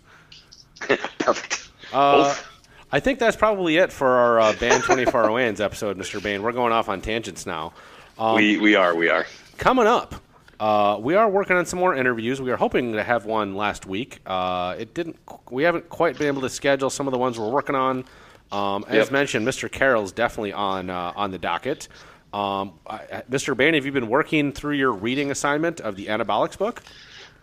Perfect. Uh, Both. I think that's probably it for our uh, Band 24 Wins episode, Mr. Bain. We're going off on tangents now. Um, we we are we are. coming up, uh, we are working on some more interviews. We are hoping to have one last week. Uh, it didn't. We haven't quite been able to schedule some of the ones we're working on. Um, as Yep. mentioned, Mr. Carroll's definitely on uh, on the docket. Um, I, Mr. Bain, have you been working through your reading assignment of the Anabolics book?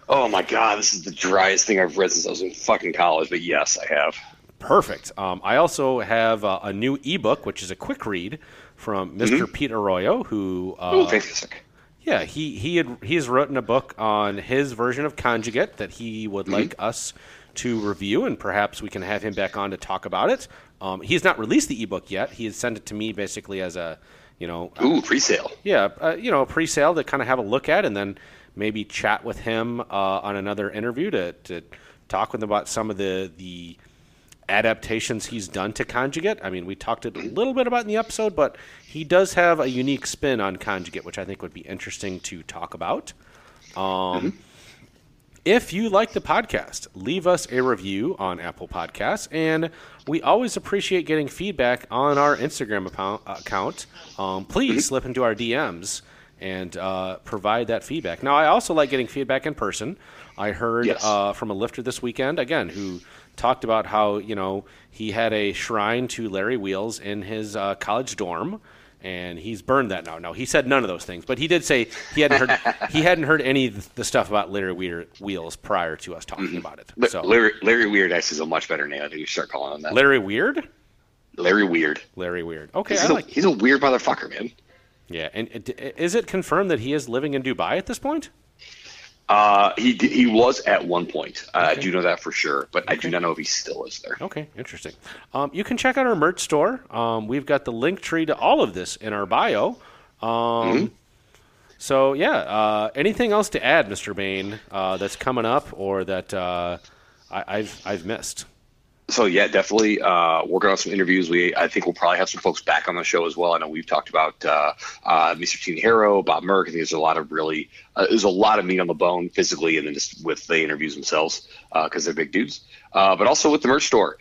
Oh my god, this is the driest thing I've read since I was in fucking college. But yes, I have. Perfect. Um, I also have uh, a new ebook, which is a quick read from mister Pete Arroyo, who uh, Oh, fantastic. Yeah, he he had he's written a book on his version of conjugate that he would Mm-hmm. like us to review, and perhaps we can have him back on to talk about it. Um, he's not released the ebook yet. He has sent it to me basically as a you know, Ooh, pre-sale. yeah, uh, you know, a pre-sale to kind of have a look at, and then maybe chat with him uh, on another interview to, to talk with him about some of the the adaptations he's done to Conjugate. I mean, we talked a little bit about in the episode, but he does have a unique spin on Conjugate, which I think would be interesting to talk about. Um, If you like the podcast, leave us a review on Apple Podcasts, and we always appreciate getting feedback on our Instagram account. account. Um, please slip into our DMs and uh, provide that feedback. Now, I also like getting feedback in person. I heard Yes. uh, from a lifter this weekend again who talked about how you know he had a shrine to Larry Wheels in his uh, college dorm. And he's burned that now. No, he said none of those things, but he did say he hadn't heard he hadn't heard any of the stuff about Larry Weir- Wheels prior to us talking about it. So Larry, Larry Weird X is a much better name. I think should start calling him that. Larry Weird, Larry Weird. Larry Weird. Okay, He's, I a, like. he's a weird motherfucker, man. Yeah, and is it confirmed that he is living in Dubai at this point? Uh, he he was at one point. Uh, I do know that for sure, but I do not know if he still is there. Okay, interesting. Um, you can check out our merch store. Um, we've got the link tree to all of this in our bio. Um, So yeah, uh, anything else to add, Mr. Bain, uh, that's coming up or that uh, I, I've I've missed? So yeah, definitely uh, working on some interviews. We I think we'll probably have some folks back on the show as well. I know we've talked about uh, uh, Mr. Teen Harrow, Bob Merck. I think there's a lot of really uh, there's a lot of meat on the bone physically, and then just with the interviews themselves because they're big dudes. Uh, but also with the merch store,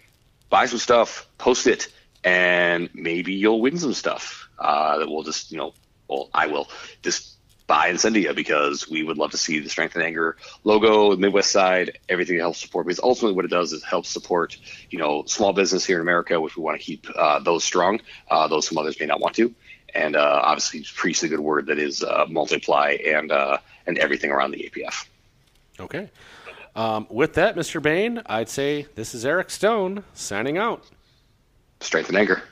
buy some stuff, post it, and maybe you'll win some stuff uh, that we'll just you know, well I will just buy and send to you because we would love to see the Strength and Anger logo, the Midwest side, everything that helps support. Because ultimately, what it does is help support, you know, small business here in America, which we want to keep uh, those strong, uh, those some others may not want to, and uh, obviously preach the good word that is uh, multiply and uh, and everything around the APF. Okay. Um, with that, Mr. Bain, I'd say this is Eric Stone signing out. Strength and Anger.